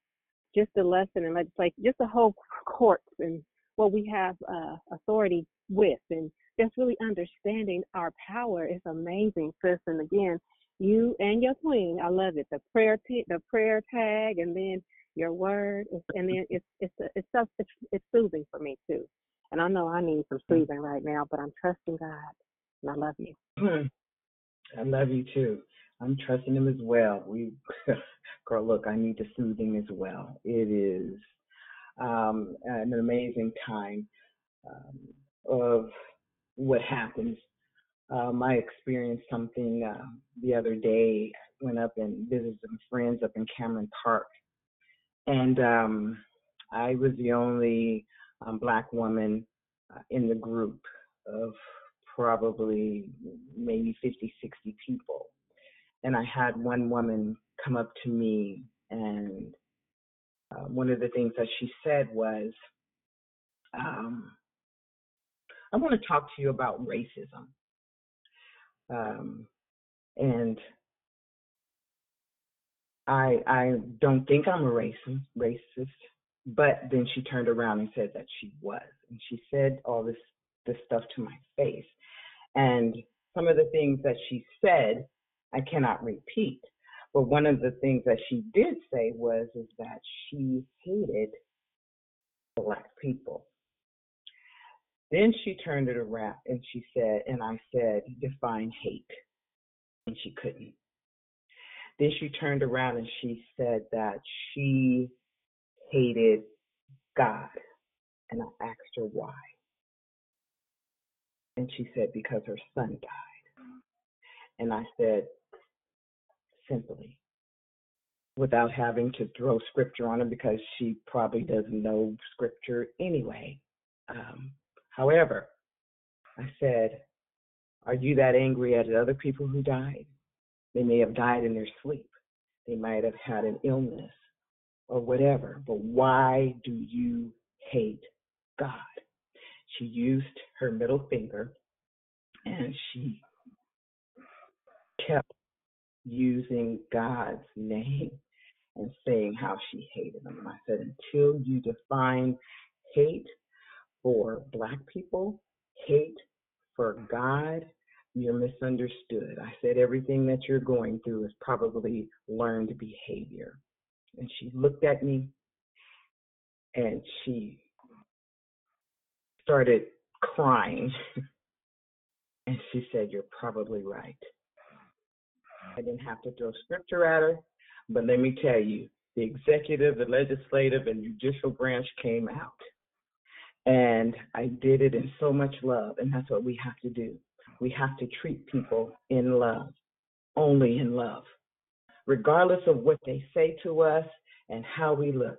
just the lesson in legislation, just the whole courts and what we have uh, authority with, and just really understanding our power is amazing, sis. And again, you and your queen, I love it. The prayer, t- the prayer tag, and then your word, is, and then it's it's it's it's, it's it's soothing for me too. And I know I need some soothing right now, but I'm trusting God, and I love you. [clears throat] I love you too. I'm trusting him as well. We, [laughs] girl, look, I need the soothing as well. It is um, an amazing time um, of what happens. Um, I experienced something uh, the other day. Went up and visited some friends up in Cameron Park, and um, I was the only um, black woman uh, in the group of probably maybe 50, 60 people and I had one woman come up to me, and uh, one of the things that she said was, um, "I want to talk to you about racism." Um, and I I don't think I'm a racist racist. But then she turned around and said that she was. And she said all this this stuff to my face. And some of the things that she said I cannot repeat. But one of the things that she did say was is that she hated black people. Then she turned it around and she said, and I said, define hate. And she couldn't. Then she turned around and she said that she hated God. And I asked her why. And she said, because her son died. And I said, simply, without having to throw scripture on her because she probably doesn't know scripture anyway. Um, however, I said, Are you that angry at other people who died? They may have died in their sleep, they might have had an illness or whatever, but why do you hate God? She used her middle finger and she kept using God's name and saying how she hated him. And I said, until you define hate for black people, hate for God, you're misunderstood. I said, everything that you're going through is probably learned behavior. And she looked at me and she started crying. [laughs] and she said, You're probably right. I didn't have to throw scripture at her, but let me tell you, the executive, the legislative, and judicial branch came out. And I did it in so much love, and that's what we have to do. We have to treat people in love, only in love, regardless of what they say to us and how we look.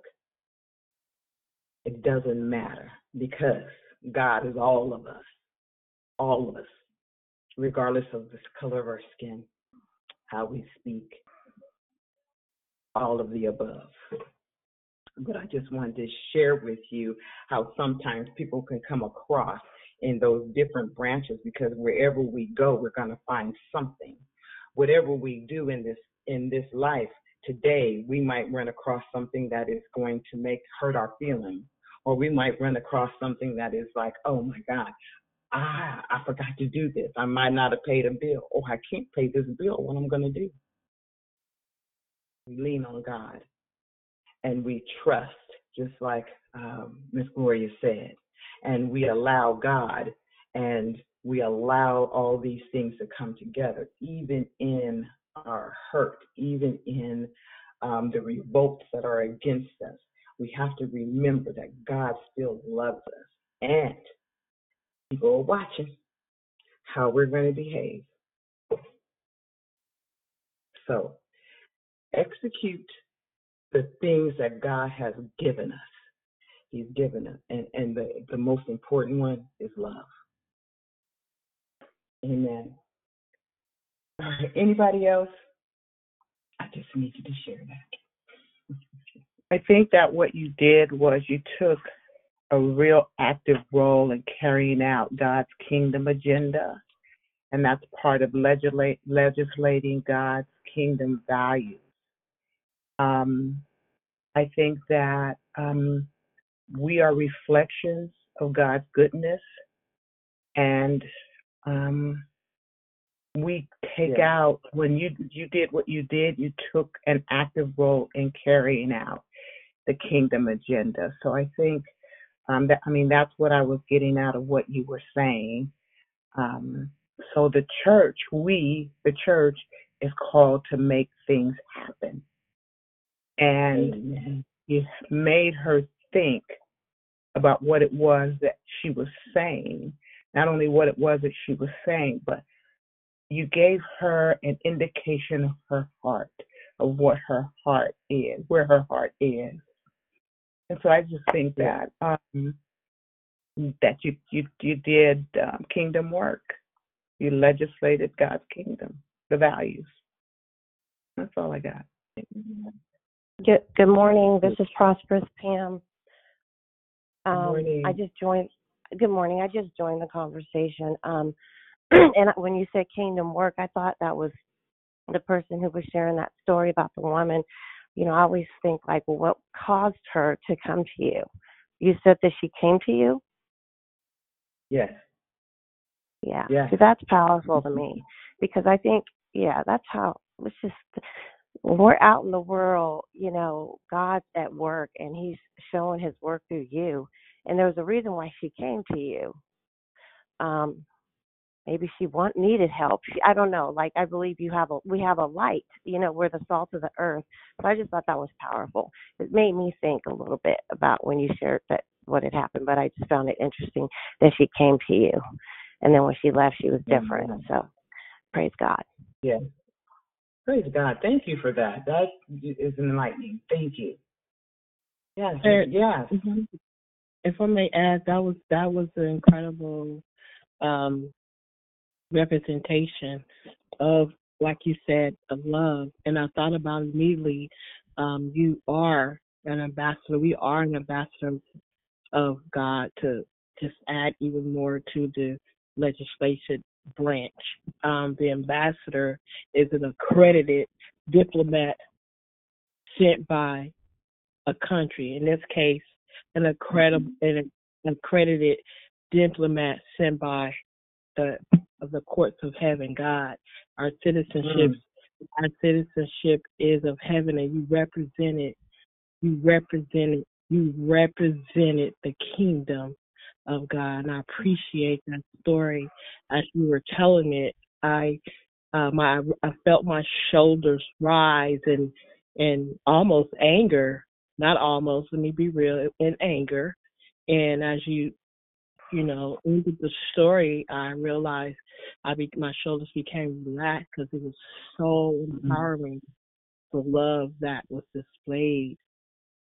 It doesn't matter because God is all of us, all of us, regardless of the color of our skin, how we speak, all of the above. But I just wanted to share with you how sometimes people can come across in those different branches because wherever we go, we're going to find something. Whatever we do in this in this life today, we might run across something that is going to make hurt our feelings, or we might run across something that is like, oh my God, ah, I forgot to do this. I might not have paid a bill. Oh, I can't pay this bill. What am I going to do? We lean on God and we trust, just like um, Miss Gloria said, and we allow God and we allow all these things to come together, even in our hurt, even in um, the revolts that are against us. We have to remember that God still loves us and people are watching how we're going to behave. So execute the things that God has given us. He's given us. And, and the, the most important one is love. Amen. All right. Anybody else? I just needed to share that. [laughs] I think that what you did was you took a real active role in carrying out God's kingdom agenda, and that's part of legislate, legislating God's kingdom values. Um, I think that um, we are reflections of God's goodness, and um, we take Yeah. out when you you did what you did. You took an active role in carrying out the kingdom agenda. So I think um, that I mean that's what I was getting out of what you were saying. Um, so the church, we, the church, is called to make things happen, and you made her think about what it was that she was saying. Not only what it was that she was saying, but you gave her an indication of her heart, of what her heart is, where her heart is. And so I just think that um, that you you you did um, kingdom work. You legislated God's kingdom, the values. That's all I got. Good, good morning. This is Prosperous Pam. Um, morning. I just joined. Good morning. I just joined the conversation. Um, [clears throat] and when you said kingdom work, I thought that was the person who was sharing that story about the woman, you know, I always think like, well, what caused her to come to you? You said that she came to you. Yes. Yeah. Yeah. See, that's powerful to me because I think, yeah, that's how it's just when we're out in the world, you know, God's at work and He's showing His work through you. And there was a reason why she came to you. Um, maybe she want needed help. She, I don't know. Like I believe you have a we have a light. You know, we're the salt of the earth. So I just thought that was powerful. It made me think a little bit about when you shared that what had happened. But I just found it interesting that she came to you, and then when she left, she was different. So praise God. Yeah. Praise God. Thank you for that. That is enlightening. Thank you. Yes. And- Yes. Mhm. If I may add, that was that was an incredible um, representation of, like you said, of love. And I thought about immediately, um, you are an ambassador. We are an ambassador of God to just add even more to the legislation branch. Um, the ambassador is an accredited diplomat sent by a country. In this case, an an accredited diplomat sent by the of the courts of heaven, God. Our citizenship, our citizenship is of heaven, and you represented, you represented, you represented the kingdom of God. And I appreciate that story. As you were telling it, I, uh, my, I felt my shoulders rise and and almost anger, not almost. Let me be real, in anger. And as you you know, into the story, I realized I be, my shoulders became relaxed because it was so empowering. The love that was displayed,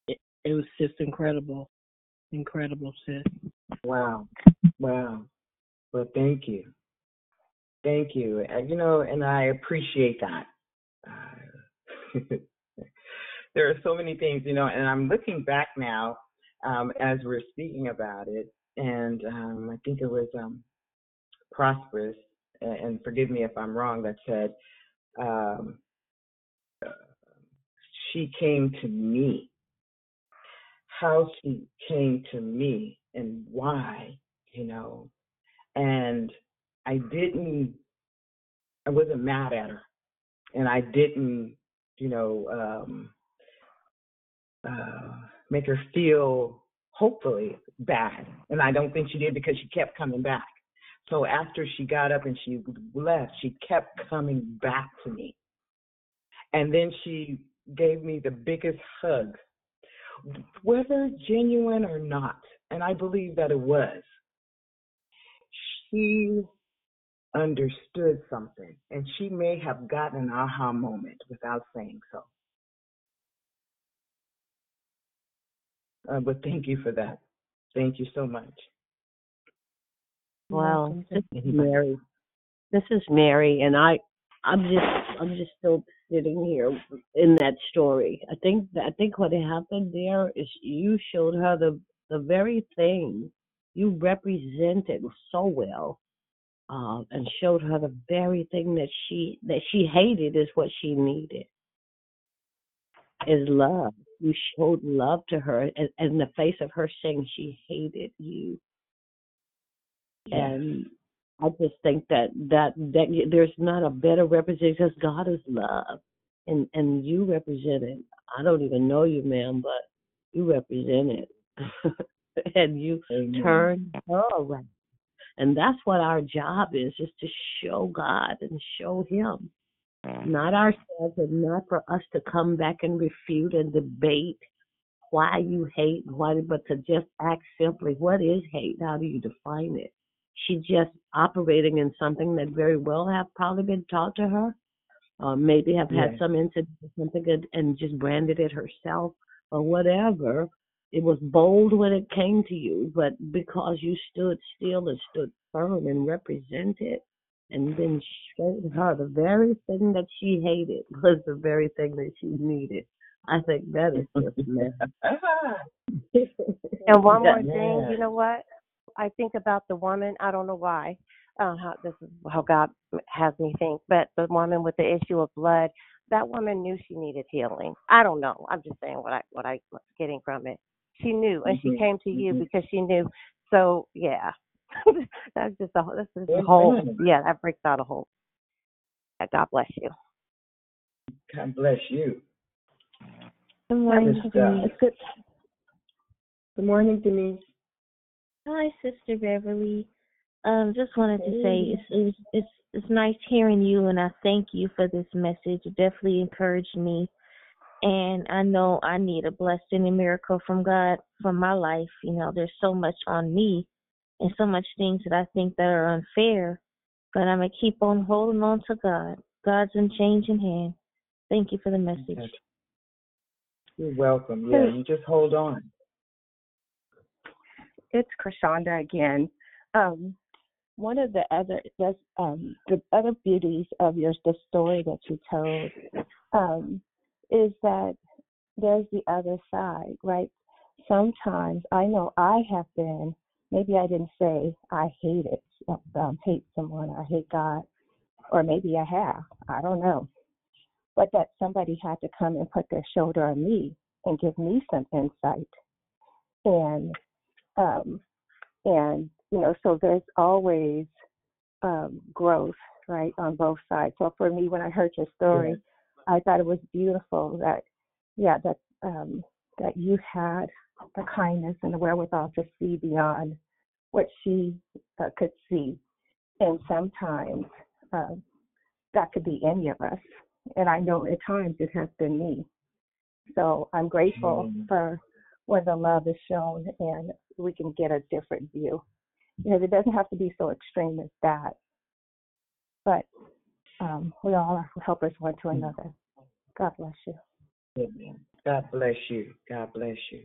it, it was just incredible, incredible, sis. Wow. Wow. Well, thank you. Thank you. And, you know, and I appreciate that. Uh, [laughs] there are so many things, you know, and I'm looking back now um, as we're speaking about it, and um, I think it was um, Prosperous, and, forgive me if I'm wrong, that said, um, uh, she came to me. How she came to me and why, you know, and I didn't, I wasn't mad at her, and I didn't, you know, um, uh, make her feel hopefully bad, and I don't think she did because she kept coming back. So after she got up and she left, she kept coming back to me, and then she gave me the biggest hug, whether genuine or not, and I believe that it was. She understood something, and she may have gotten an aha moment without saying so. Uh, but thank you for that. Thank you so much. Well, this is Mary. This is Mary, and I, I'm just, I'm just still sitting here in that story. I think, I think what happened there is you showed her the, the very thing you represented so well, uh, and showed her the very thing that she that she hated is what she needed. Is love. You showed love to her, and and in the face of her saying she hated you. And I just think that that that there's not a better representation because God is love, and and you represent it. I don't even know you, ma'am, but you represent it, [laughs] and you turn her around. And that's what our job is: is to show God and show Him, Mm. not ourselves, and not for us to come back and refute and debate why you hate, why, but to just act simply, what is hate? How do you define it? She's just operating in something that very well have probably been taught to her, or maybe have had Yes. some incident or something and just branded it herself or whatever. It was bold when it came to you, but because you stood still and stood firm and represented, and then showed her the very thing that she hated [laughs] was the very thing that she needed. I think that is just [laughs] man. And one [laughs] more That- thing, you know what? I think about the woman. I don't know why. uh, how this is how God has me think. But the woman with the issue of blood, that woman knew she needed healing. I don't know. I'm just saying what I what I was getting from it. She knew, and she Mhm. came to you Mhm. because she knew. So yeah, [laughs] that's just a this is a whole yeah that breaks out a whole. yeah, God bless you. God bless you. Good morning, Good. Denise. Good. Good morning, Denise. Hi, Sister Beverly. Um, just wanted to say it's it's it's it's nice hearing you, and I thank you for this message. It definitely encouraged me, and I know I need a blessing and miracle from God for my life. You know, there's so much on me, and so much things that I think that are unfair, but I'm gonna keep on holding on to God. God's unchanging hand. Thank you for the message. Okay. You're welcome. Yeah, you just hold on. it's Krishanda again. Um, one of the other that's, um, the other beauties of your the story that you told um, is that there's the other side, right? Sometimes I know I have been. Maybe I didn't say I hate it, um, hate someone, I hate God, or maybe I have. I don't know. But that somebody had to come and put their shoulder on me and give me some insight. And um, and you know so there's always um, growth right on both sides so for me when i heard your story i thought it was beautiful that yeah that um, that you had the kindness and the wherewithal to see beyond what she uh, could see and sometimes um, that could be any of us and i know at times it has been me so i'm grateful Mm. for when the love is shown and we can get a different view. You know, it doesn't have to be so extreme as that. But um, we all are helpers one to another. God bless you. Amen. God bless you. God bless you.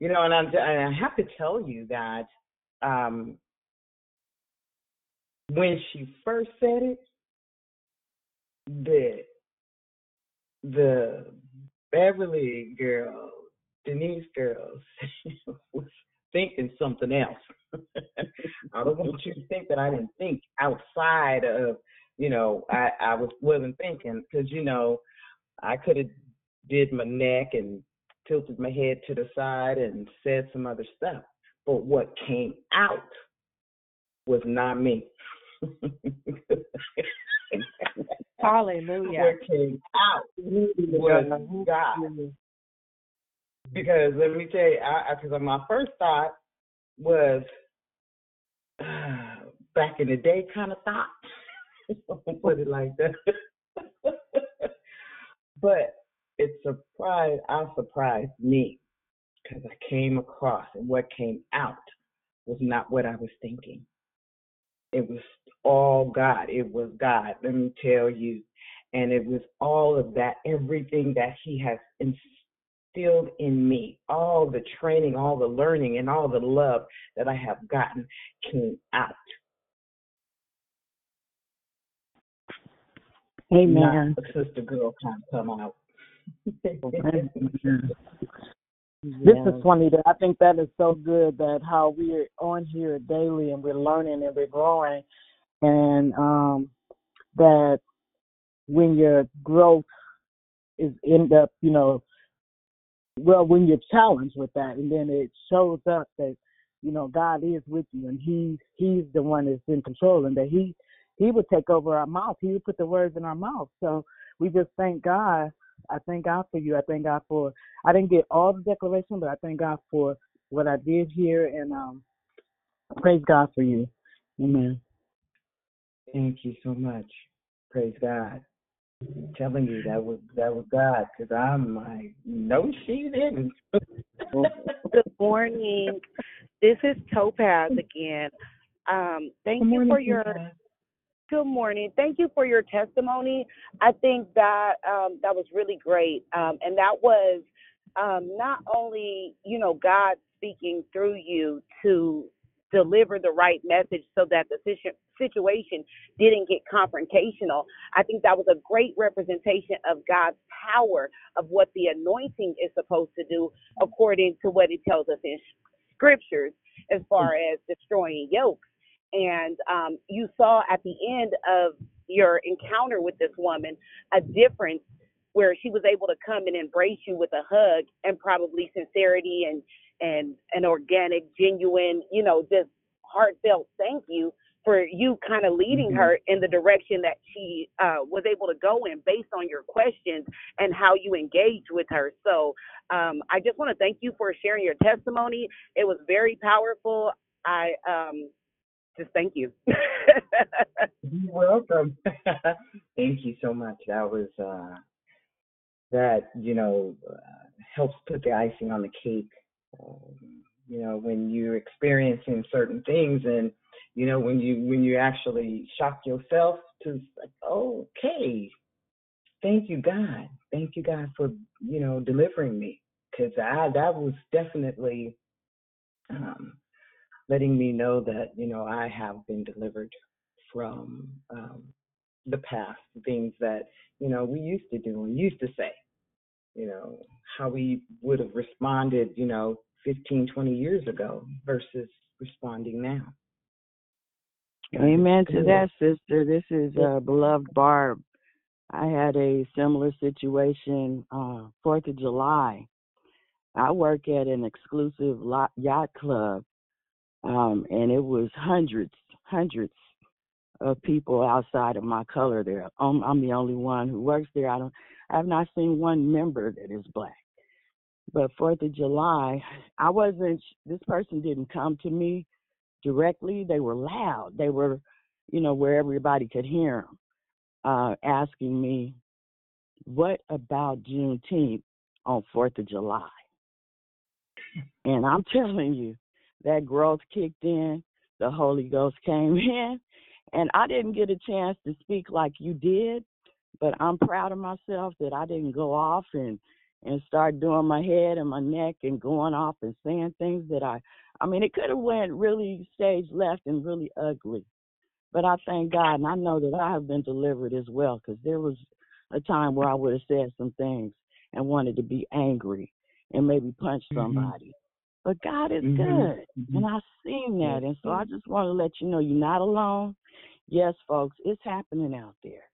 You know, and I, and I have to tell you that um, when she first said it, the the Beverly girl, Denise girls, [laughs] was thinking something else. I don't want you to think that I didn't think outside of, you know, I I was wasn't thinking because you know I could have did my neck and tilted my head to the side and said some other stuff, but what came out was not me. [laughs] Hallelujah. What came out was God. Because let me tell you, I because my first thought was uh, [sighs] back in the day kind of thought. [laughs] Put it like that. [laughs] but it surprised, I surprised me because I came across and what came out was not what I was thinking. It was all God. It was God, let me tell you. And it was all of that, everything that He has instilled in me, all the training, all the learning, and all the love that I have gotten came out. Amen. Not a sister girl of come out. This is Juanita. I think that is so good that how we're on here daily and we're learning and we're growing, and um, that when your growth is end up, you know, well, when you're challenged with that, and then it shows up that you know God is with you, and He's He's the one that's in control, and that He He would take over our mouth. He would put the words in our mouth. So we just thank God. I thank God for you. I thank God for. I didn't get all the declaration, but I thank God for what I did here, and um, praise God for you. Amen. Thank you so much. Praise God. I'm telling you that was that was God because I'm like, no, she didn't. Good morning. This is Topaz again. Um, thank Good you for your Topaz. Good morning. Thank you for your testimony. I think that um, that was really great, um, and that was um, not only you know God speaking through you to deliver the right message so that the situ- situation didn't get confrontational. I think that was a great representation of God's power of what the anointing is supposed to do according to what it tells us in scriptures as far as destroying yokes. And um, you saw at the end of your encounter with this woman a difference where she was able to come and embrace you with a hug and probably sincerity and and an organic, genuine, you know, just heartfelt thank you for you kind of leading Mhm. her in the direction that she uh, was able to go in based on your questions and how you engaged with her. So um, I just want to thank you for sharing your testimony. It was very powerful. I um, just thank you. [laughs] You're welcome. [laughs] Thank you so much. That was uh that you know uh, helps put the icing on the cake. Um, you know when you're experiencing certain things, and you know when you when you actually shock yourself to like, okay, thank you God, thank you God for you know delivering me because I that was definitely um, letting me know that you know I have been delivered from um, the past, things that you know we used to do and used to say, you know how we would have responded, you know, 15, 20 years ago versus responding now. Amen to that, sister. This is uh, beloved Barb. I had a similar situation uh, Fourth of July. I work at an exclusive lot, yacht club, um, and it was hundreds, hundreds of people outside of my color there. I'm, I'm the only one who works there. I don't, I have not seen one member that is black. But Fourth of July, I wasn't. This person didn't come to me directly. They were loud. They were, you know, where everybody could hear them, uh, asking me, "What about Juneteenth on Fourth of July?" And I'm telling you, that growth kicked in. The Holy Ghost came [laughs] in, and I didn't get a chance to speak like you did. But I'm proud of myself that I didn't go off and and start doing my head and my neck and going off and saying things that I I mean it could have went really stage left and really ugly. But I thank God and I know that I have been delivered as well because there was a time where I would have said some things and wanted to be angry and maybe punch mm-hmm. somebody. But God is Mhm. good Mhm. and I've seen that and so I just want to let you know you're not alone. Yes, folks, it's happening out there.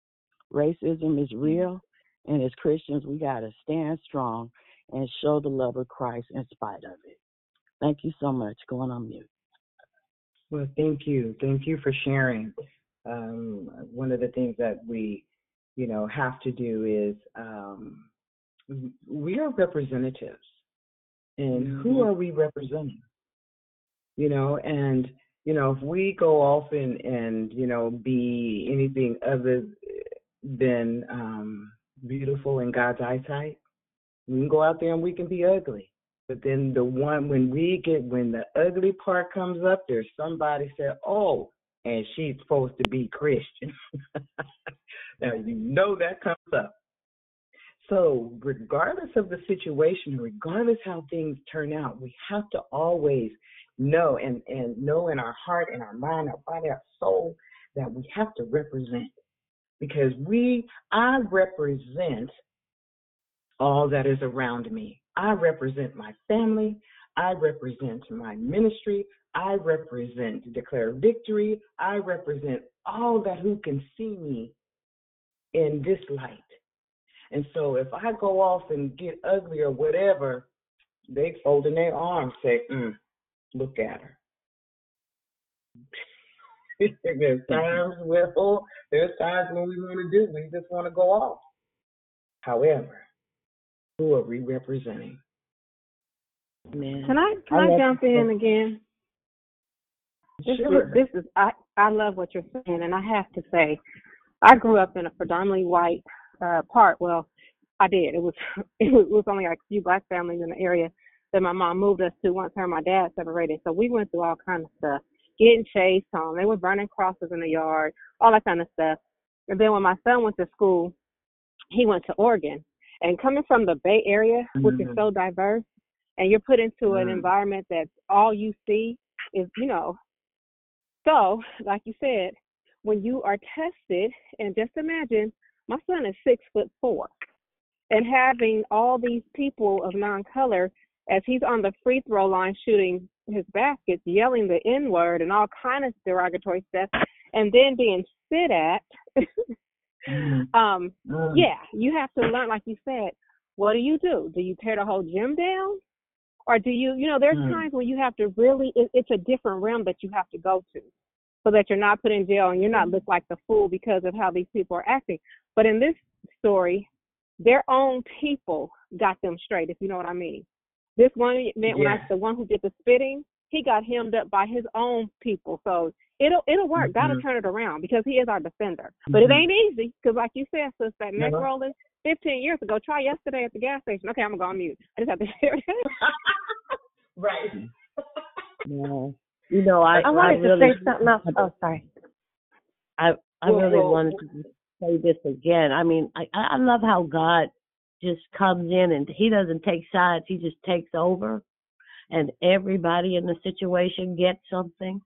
Racism is real and as Christians, we got to stand strong and show the love of Christ in spite of it. Thank you so much. Going on mute. Well, thank you. Thank you for sharing. Um, one of the things that we, you know, have to do is um, we are representatives. And who are we representing? You know, and, you know, if we go off and, and you know, be anything other than um, beautiful in God's eyesight, we can go out there and we can be ugly. But then the one when we get when the ugly part comes up, there's somebody said, "Oh, and she's supposed to be Christian." [laughs] now you know that comes up. So regardless of the situation, regardless how things turn out, we have to always know and and know in our heart, in our mind, our body, our soul that we have to represent because we I represent all that is around me. I represent my family. I represent my ministry. I represent Declare Victory. I represent all that who can see me in this light. And so if I go off and get ugly or whatever, they fold in their arms, say, mm, look at her. [laughs] there's times [laughs] where oh, there's times when we want to do, we just want to go off. However, who are we representing? Man. Can I can I I, jump you. in again? This Sure. is this is I I love what you're saying, and I have to say, I grew up in a predominantly white uh part. Well, I did. [laughs] It was it was, only like a few black families in the area that my mom moved us to once her and my dad separated. So we went through all kinds of stuff, getting chased home. They were burning crosses in the yard, all that kind of stuff. And then when my son went to school, he went to Oregon. And coming from the Bay Area, which is Mhm. so diverse, and you're put into an Mm. environment that's all you see is, you know, so like you said, when you are tested, and just imagine, my son is six foot four, and having all these people of non-color as he's on the free throw line shooting his baskets, yelling the N word and all kind of derogatory stuff, and then being spit at. Mm. [laughs] um, Mm. yeah, you have to learn, like you said. What do you do? Do you tear the whole gym down, or do you, you know, there's Mm. times when you have to really. It, it's a different realm that you have to go to, so that you're not put in jail and you're not looked like the fool because of how these people are acting. But in this story, their own people got them straight, if you know what I mean. This one man, when I the one who did the spitting, he got hemmed up by his own people. So it'll it'll work. God will Mhm. turn it around because He is our defender. But it Mhm. ain't easy because, like you said, sis, that neck No. rolling. Fifteen years ago, try yesterday at the gas station. Okay, I'm gonna go on mute. I just have to share [laughs] [laughs] that. Right. No. You know, I, I wanted really, to say something else. Oh, sorry. I I Well, really well, wanted to say this again. I mean, I I love how God just comes in and he doesn't take sides. He just takes over, and everybody in the situation gets something.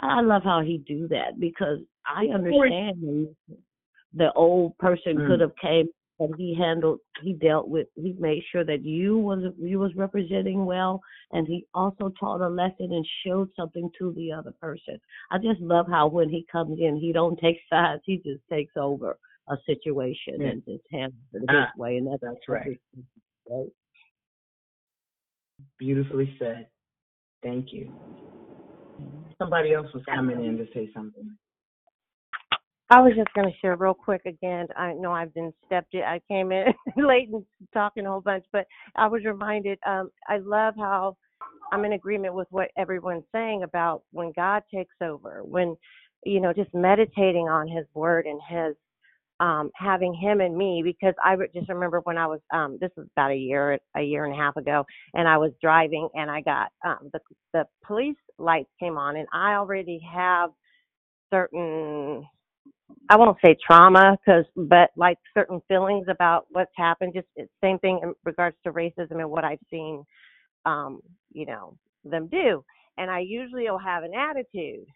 I love how he do that because I understand the old person Mm. could have came and he handled he dealt with he made sure that you was you was representing well and he also taught a lesson and showed something to the other person i just love how when he comes in he don't take sides he just takes over a situation Yeah. and just handles it his Ah, way and that's that's right. right. Beautifully said. Thank you. Somebody else was coming in to say something. I was just going to share real quick again. I know I've been stepped in. I came in [laughs] late and talking a whole bunch, but I was reminded. Um, I love how I'm in agreement with what everyone's saying about when God takes over, when you know, just meditating on His Word and His um, having Him and me. Because I just remember when I was um, this was about a year, a year and a half ago, and I was driving and I got um, the the police lights came on, and I already have certain I won't say trauma, cause but like certain feelings about what's happened. Just it's same thing in regards to racism and what I've seen, um, you know, them do. And I usually will have an attitude,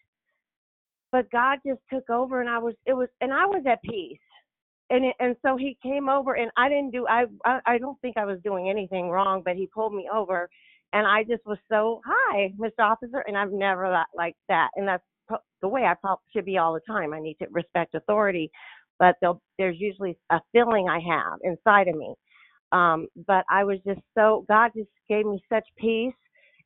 but God just took over, and I was it was and I was at peace. And it, and so he came over, and I didn't do I, I I don't think I was doing anything wrong, but he pulled me over, and I just was so hi, Mr. Officer, and I've never that like that, and that's the way I should be all the time. I need to respect authority, but there's usually a feeling I have inside of me. Um, but I was just so God just gave me such peace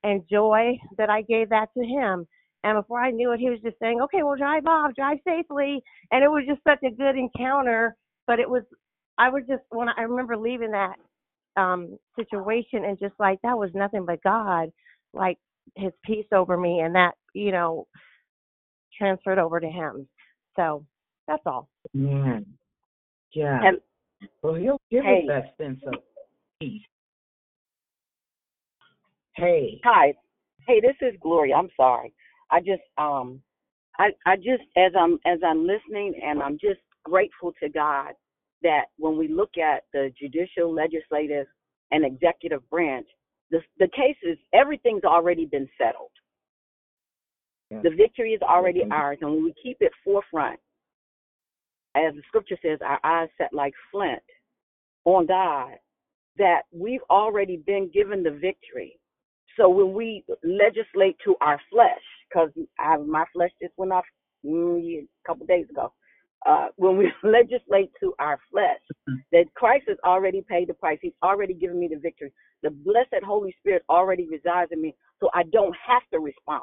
and joy that I gave that to Him. And before I knew it, He was just saying, "Okay, well, drive off, drive safely," and it was just such a good encounter. But it was, I was just when I remember leaving that um situation and just like that was nothing but God, like His peace over me, and that you know transferred over to him. So that's all. Man. Yeah. And well, he'll give Hey. us that sense of peace. Hey. Hi. Hey, this is Gloria. I'm sorry. I just um I I just as I'm as I'm listening and I'm just grateful to God that when we look at the judicial, legislative and executive branch, the the cases everything's already been settled. Yeah. The victory is already Mhm. ours and when we keep it forefront, as the scripture says, our eyes set like flint on God, that we've already been given the victory. So when we legislate to our flesh, because my flesh just went off mm, a couple days ago, uh, [laughs] when we [laughs] legislate to our flesh, that Christ has already paid the price. He's already given me the victory. The blessed Holy Spirit already resides in me, so I don't have to respond.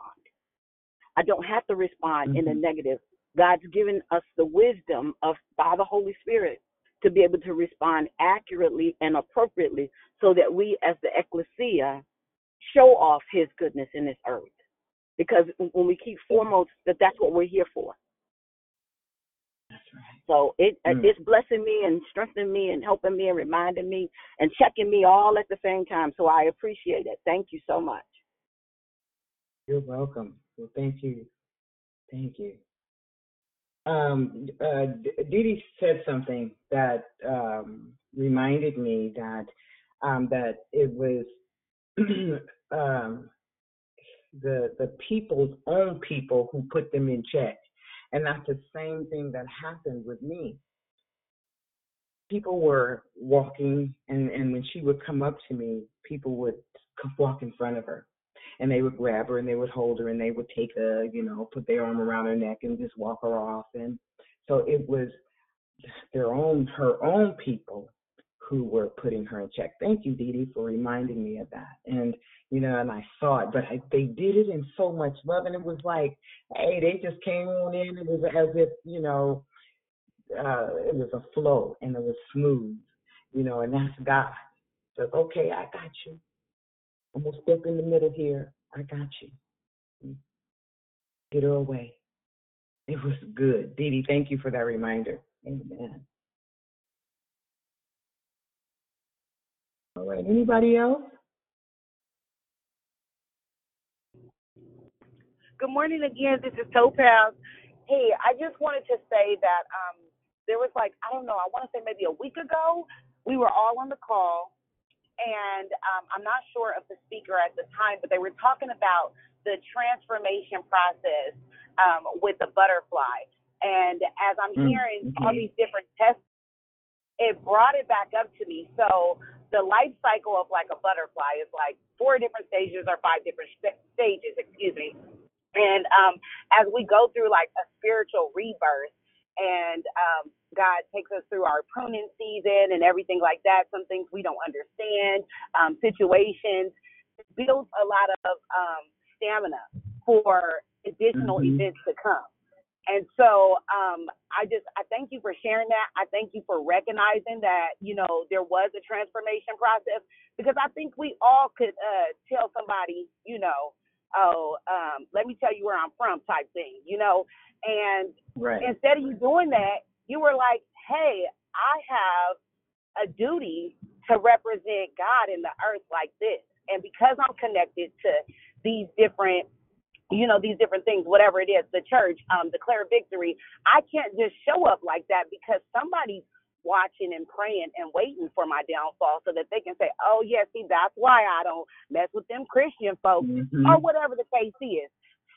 I don't have to respond in the negative. God's given us the wisdom of by the Holy Spirit to be able to respond accurately and appropriately so that we as the ecclesia show off his goodness in this earth. Because when we keep foremost that that's what we're here for. So it uh, Mm. it's blessing me and strengthening me and helping me and reminding me and checking me all at the same time. So I appreciate it. Thank you so much. You're welcome. Well, thank you. Thank you. Um, uh, D- Dee Dee said something that um, reminded me that um, that it was [clears throat] um, the the people's own people who put them in check, and that's the same thing that happened with me. People were walking, and and when she would come up to me, people would walk in front of her, and they would grab her and they would hold her and they would take a, you know, put their arm around her neck and just walk her off. And so it was their own, her own people who were putting her in check. Thank you, Dee Dee, for reminding me of that. And you know, and I saw it, but I, they did it in so much love, and it was like, hey, they just came on in. It was as if you know, uh, it was a flow and it was smooth, you know, and that's God. So okay, I got you. I'm gonna step in the middle here. I got you. Get her away. It was good. Dee Dee, thank you for that reminder. Amen. All right, anybody else? Good morning again. This is Topaz. Hey, I just wanted to say that um, there was like, I don't know, I want to say maybe a week ago, we were all on the call, and um, I'm not sure of the speaker at the time, but they were talking about the transformation process um, with the butterfly. And as I'm Mm, hearing all these different tests, it brought it back up to me. So the life cycle of like a butterfly is like four different stages or five different st- stages, excuse me. And um, as we go through like a spiritual rebirth, and um, God takes us through our pruning season and everything like that, some things we don't understand, um, situations, it builds a lot of um, stamina for additional Mhm. events to come. And so um, I just I thank you for sharing that. I thank you for recognizing that you know there was a transformation process because I think we all could uh, tell somebody you know oh um, let me tell you where I'm from type thing you know and Right. instead of you doing that you were like hey I have a duty to represent God in the earth like this and because I'm connected to these different you know, these different things, whatever it is, the church, um, declare victory. I can't just show up like that because somebody's watching and praying and waiting for my downfall so that they can say, oh, yeah, see, that's why I don't mess with them Christian folks Mhm. or whatever the case is.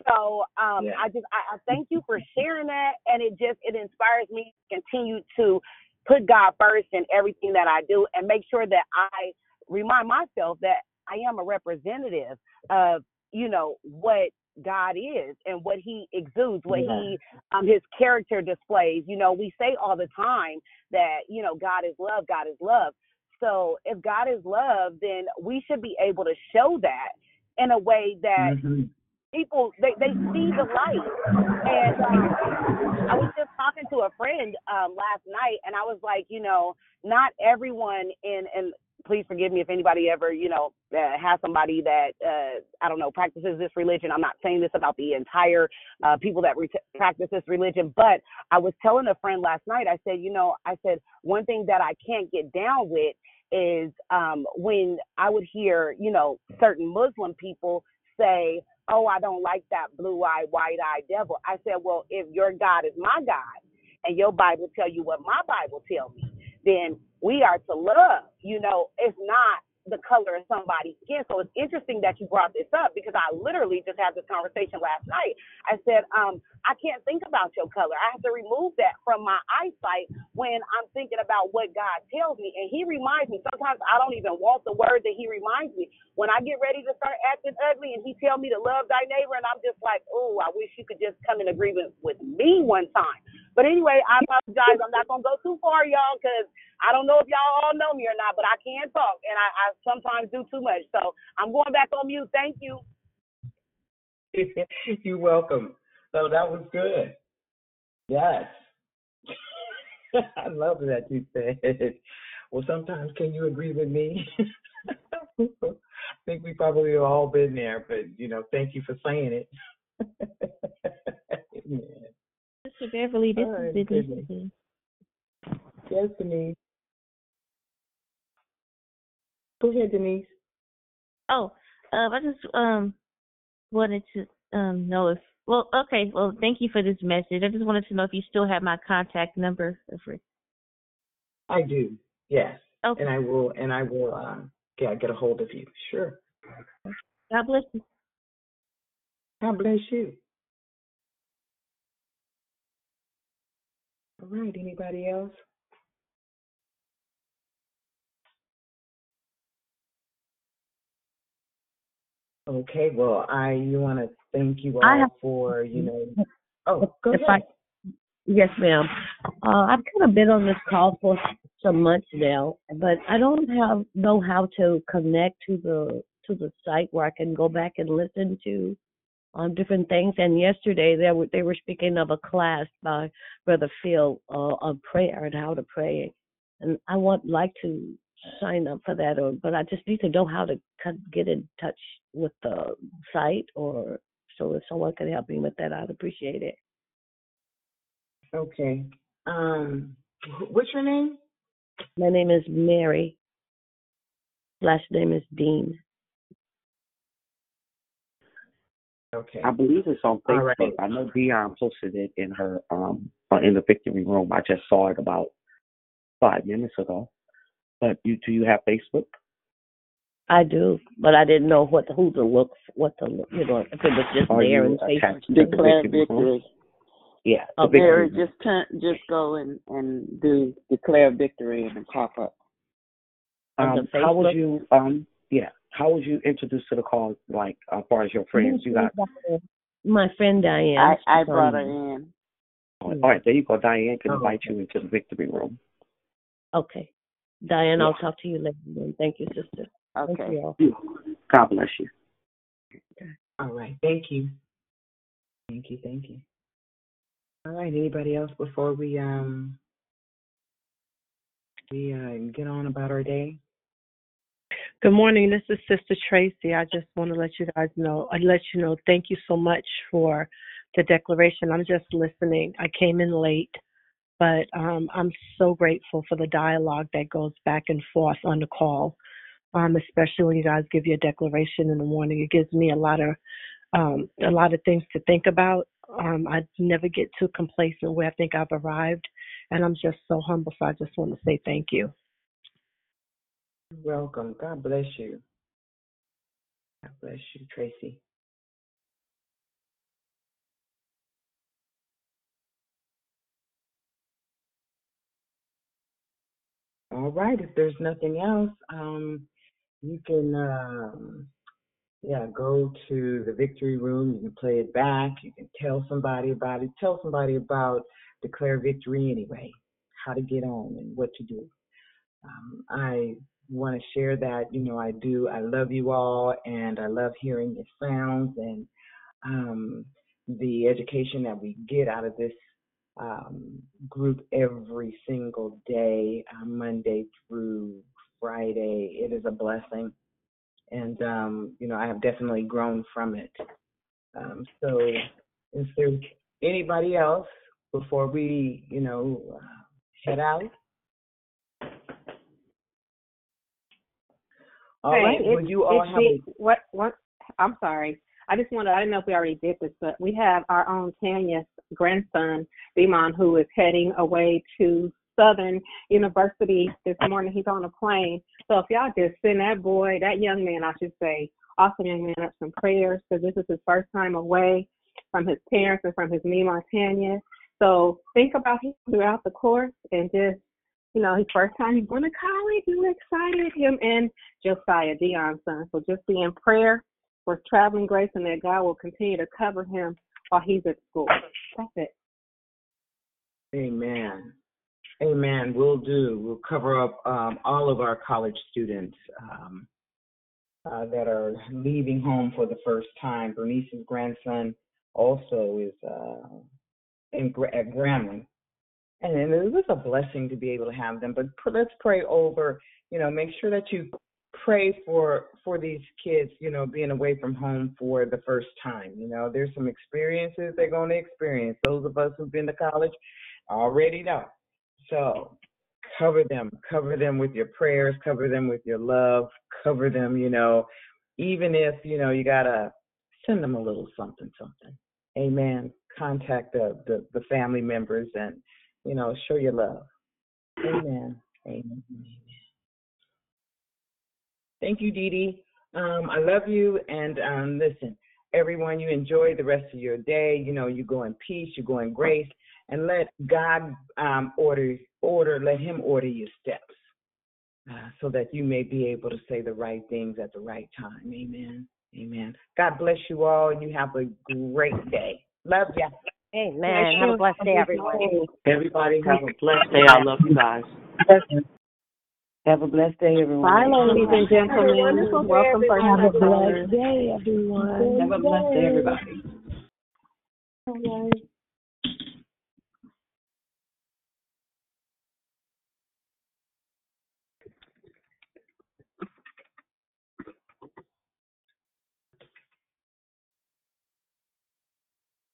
So um, Yeah. I just I, I thank you for sharing that, and it just it inspires me to continue to put God first in everything that I do, and make sure that I remind myself that I am a representative of you know what God is and what He exudes, what Yeah. He um His character displays. You know, we say all the time that you know God is love, God is love. So if God is love, then we should be able to show that in a way that Mhm. People they they see the light. And um, I was just talking to a friend um last night, and I was like, you know, not everyone in and please forgive me if anybody ever you know uh, has somebody that uh I don't know practices this religion. I'm not saying this about the entire uh people that re- practice this religion, but I was telling a friend last night. I said, you know, I said one thing that I can't get down with is um when I would hear you know certain Muslim people say oh, I don't like that blue eyed, white eyed devil. I said, well, if your God is my God and your Bible tell you what my Bible tell me, then we are to love. You know, it's not the color of somebody's skin. So it's interesting that you brought this up because I literally just had this conversation last night. I said, um, I can't think about your color. I have to remove that from my eyesight when I'm thinking about what God tells me. And He reminds me. Sometimes I don't even want the word that He reminds me. When I get ready to start acting ugly and He tell me to love thy neighbor, and I'm just like, oh, I wish you could just come in agreement with me one time. But anyway, I apologize. I'm not gonna go too far, y'all, because I don't know if y'all all know me or not, but I can talk, and I, I sometimes do too much. So I'm going back on mute. Thank you. [laughs] You're welcome. So that was good. Yes. [laughs] I love that you said. Well, sometimes can you agree with me? I [laughs] think we probably have all been there, but you know, thank you for saying it. Sister Beverly, this All is right, Denise Yes, Denise. Go ahead, Denise. Oh, um, I just um wanted to um know if well, okay, well, thank you for this message. I just wanted to know if you still have my contact number. For, I do. Yes. Okay. And I will and I will um get get a hold of you. Sure. God bless you. God bless you. All right, anybody else? Okay, well, I you want to thank you all have- for you know. [laughs] Oh, go if ahead. I, yes, ma'am. Uh, I've kind of been on this call for some months now, but I don't have know how to connect to the to the site where I can go back and listen to um, different things. And yesterday they were they were speaking of a class by Brother Phil uh, on prayer and how to pray, and I want like to sign up for that, or but I just need to know how to get in touch with the site, or so if someone could help me with that, I'd appreciate it. Okay. Um, what's your name? My name is Mary. Last name is Dean. Okay. I believe it's on Facebook. right. I know Dion posted it in her um uh, in the victory room. I just saw it about five minutes ago. But you do you have Facebook? I do, but I didn't know what who to look, what to look, you know, if it was just Are there you in Facebook. to the Declare victory victory. Yeah, Okay. victory Mary, room. just turn, just go and and do declare victory and it pop up. Um, how would you um yeah how would you introduce to the call like as far as your friends? You got My friend Diane. I I she's brought her in. all right. There you go. Diane can Oh, invite you into the victory room. Okay. Diane, Yeah. I'll talk to you later. Then. Thank you, sister. Thank Okay. you all. God bless you. All right. Thank you. Thank you. Thank you. All right. Anybody else before we um we uh get on about our day? Good morning. This is Sister Tracy. I just want to let you guys know, I let you know, thank you so much for the declaration. I'm just listening. I came in late, but um, I'm so grateful for the dialogue that goes back and forth on the call, um, especially when you guys give your declaration in the morning. It gives me a lot of um, a lot of things to think about. Um, I never get too complacent where I think I've arrived, and I'm just so humble. So I just want to say thank you. Welcome. God bless you. God bless you, Tracy. All right. If there's nothing else, um, you can um, yeah go to the victory room. You can play it back. You can tell somebody about it. Tell somebody about declare victory anyway. How to get on and what to do. Um, I want to share that, you know, I do. I love you all and I love hearing your sounds and um, the education that we get out of this um, group every single day, uh, Monday through Friday. It is a blessing. And, um, you know, I have definitely grown from it. Um, so, is there anybody else before we, you know, uh, head out? All hey, right. Well, you all have the, what what I'm sorry. I just wanted I didn't know if we already did this, but we have our own Tanya's grandson, Bimon, who is heading away to Southern University this morning. He's on a plane. So if y'all just send that boy, that young man, I should say, awesome young man, up some prayers because this is his first time away from his parents and from his Mima Tanya. So think about him throughout the course and just you know, his first time he's going to college. We're excited. Him and Josiah Dion's son. So just be in prayer for traveling grace and that God will continue to cover him while he's at school. That's it. Amen. Amen. We'll do. We'll cover up um, all of our college students um, uh, that are leaving home for the first time. Bernice's grandson also is uh, in, at Grambling. And it was a blessing to be able to have them. But let's pray over, you know, make sure that you pray for for these kids, you know, being away from home for the first time. You know, there's some experiences they're going to experience. Those of us who've been to college already know. So cover them, cover them with your prayers, cover them with your love, cover them, you know, even if, you know, you got to send them a little something, something. Amen. Contact the, the, the family members and, you know, show your love. Amen. Amen. Thank you, Dee Dee. Um, I love you. And um, listen, everyone, you enjoy the rest of your day. You know, you go in peace, you go in grace, and let God um, order, order, let Him order your steps uh, so that you may be able to say the right things at the right time. Amen. Amen. God bless you all, you have a great day. Love ya. Amen. Have a blessed day, everyone. Everybody have a blessed day. I love you guys. Have a blessed day, everyone. Bye, ladies and gentlemen. Welcome for Have a blessed day, everyone. Have a blessed day, everybody. Bye.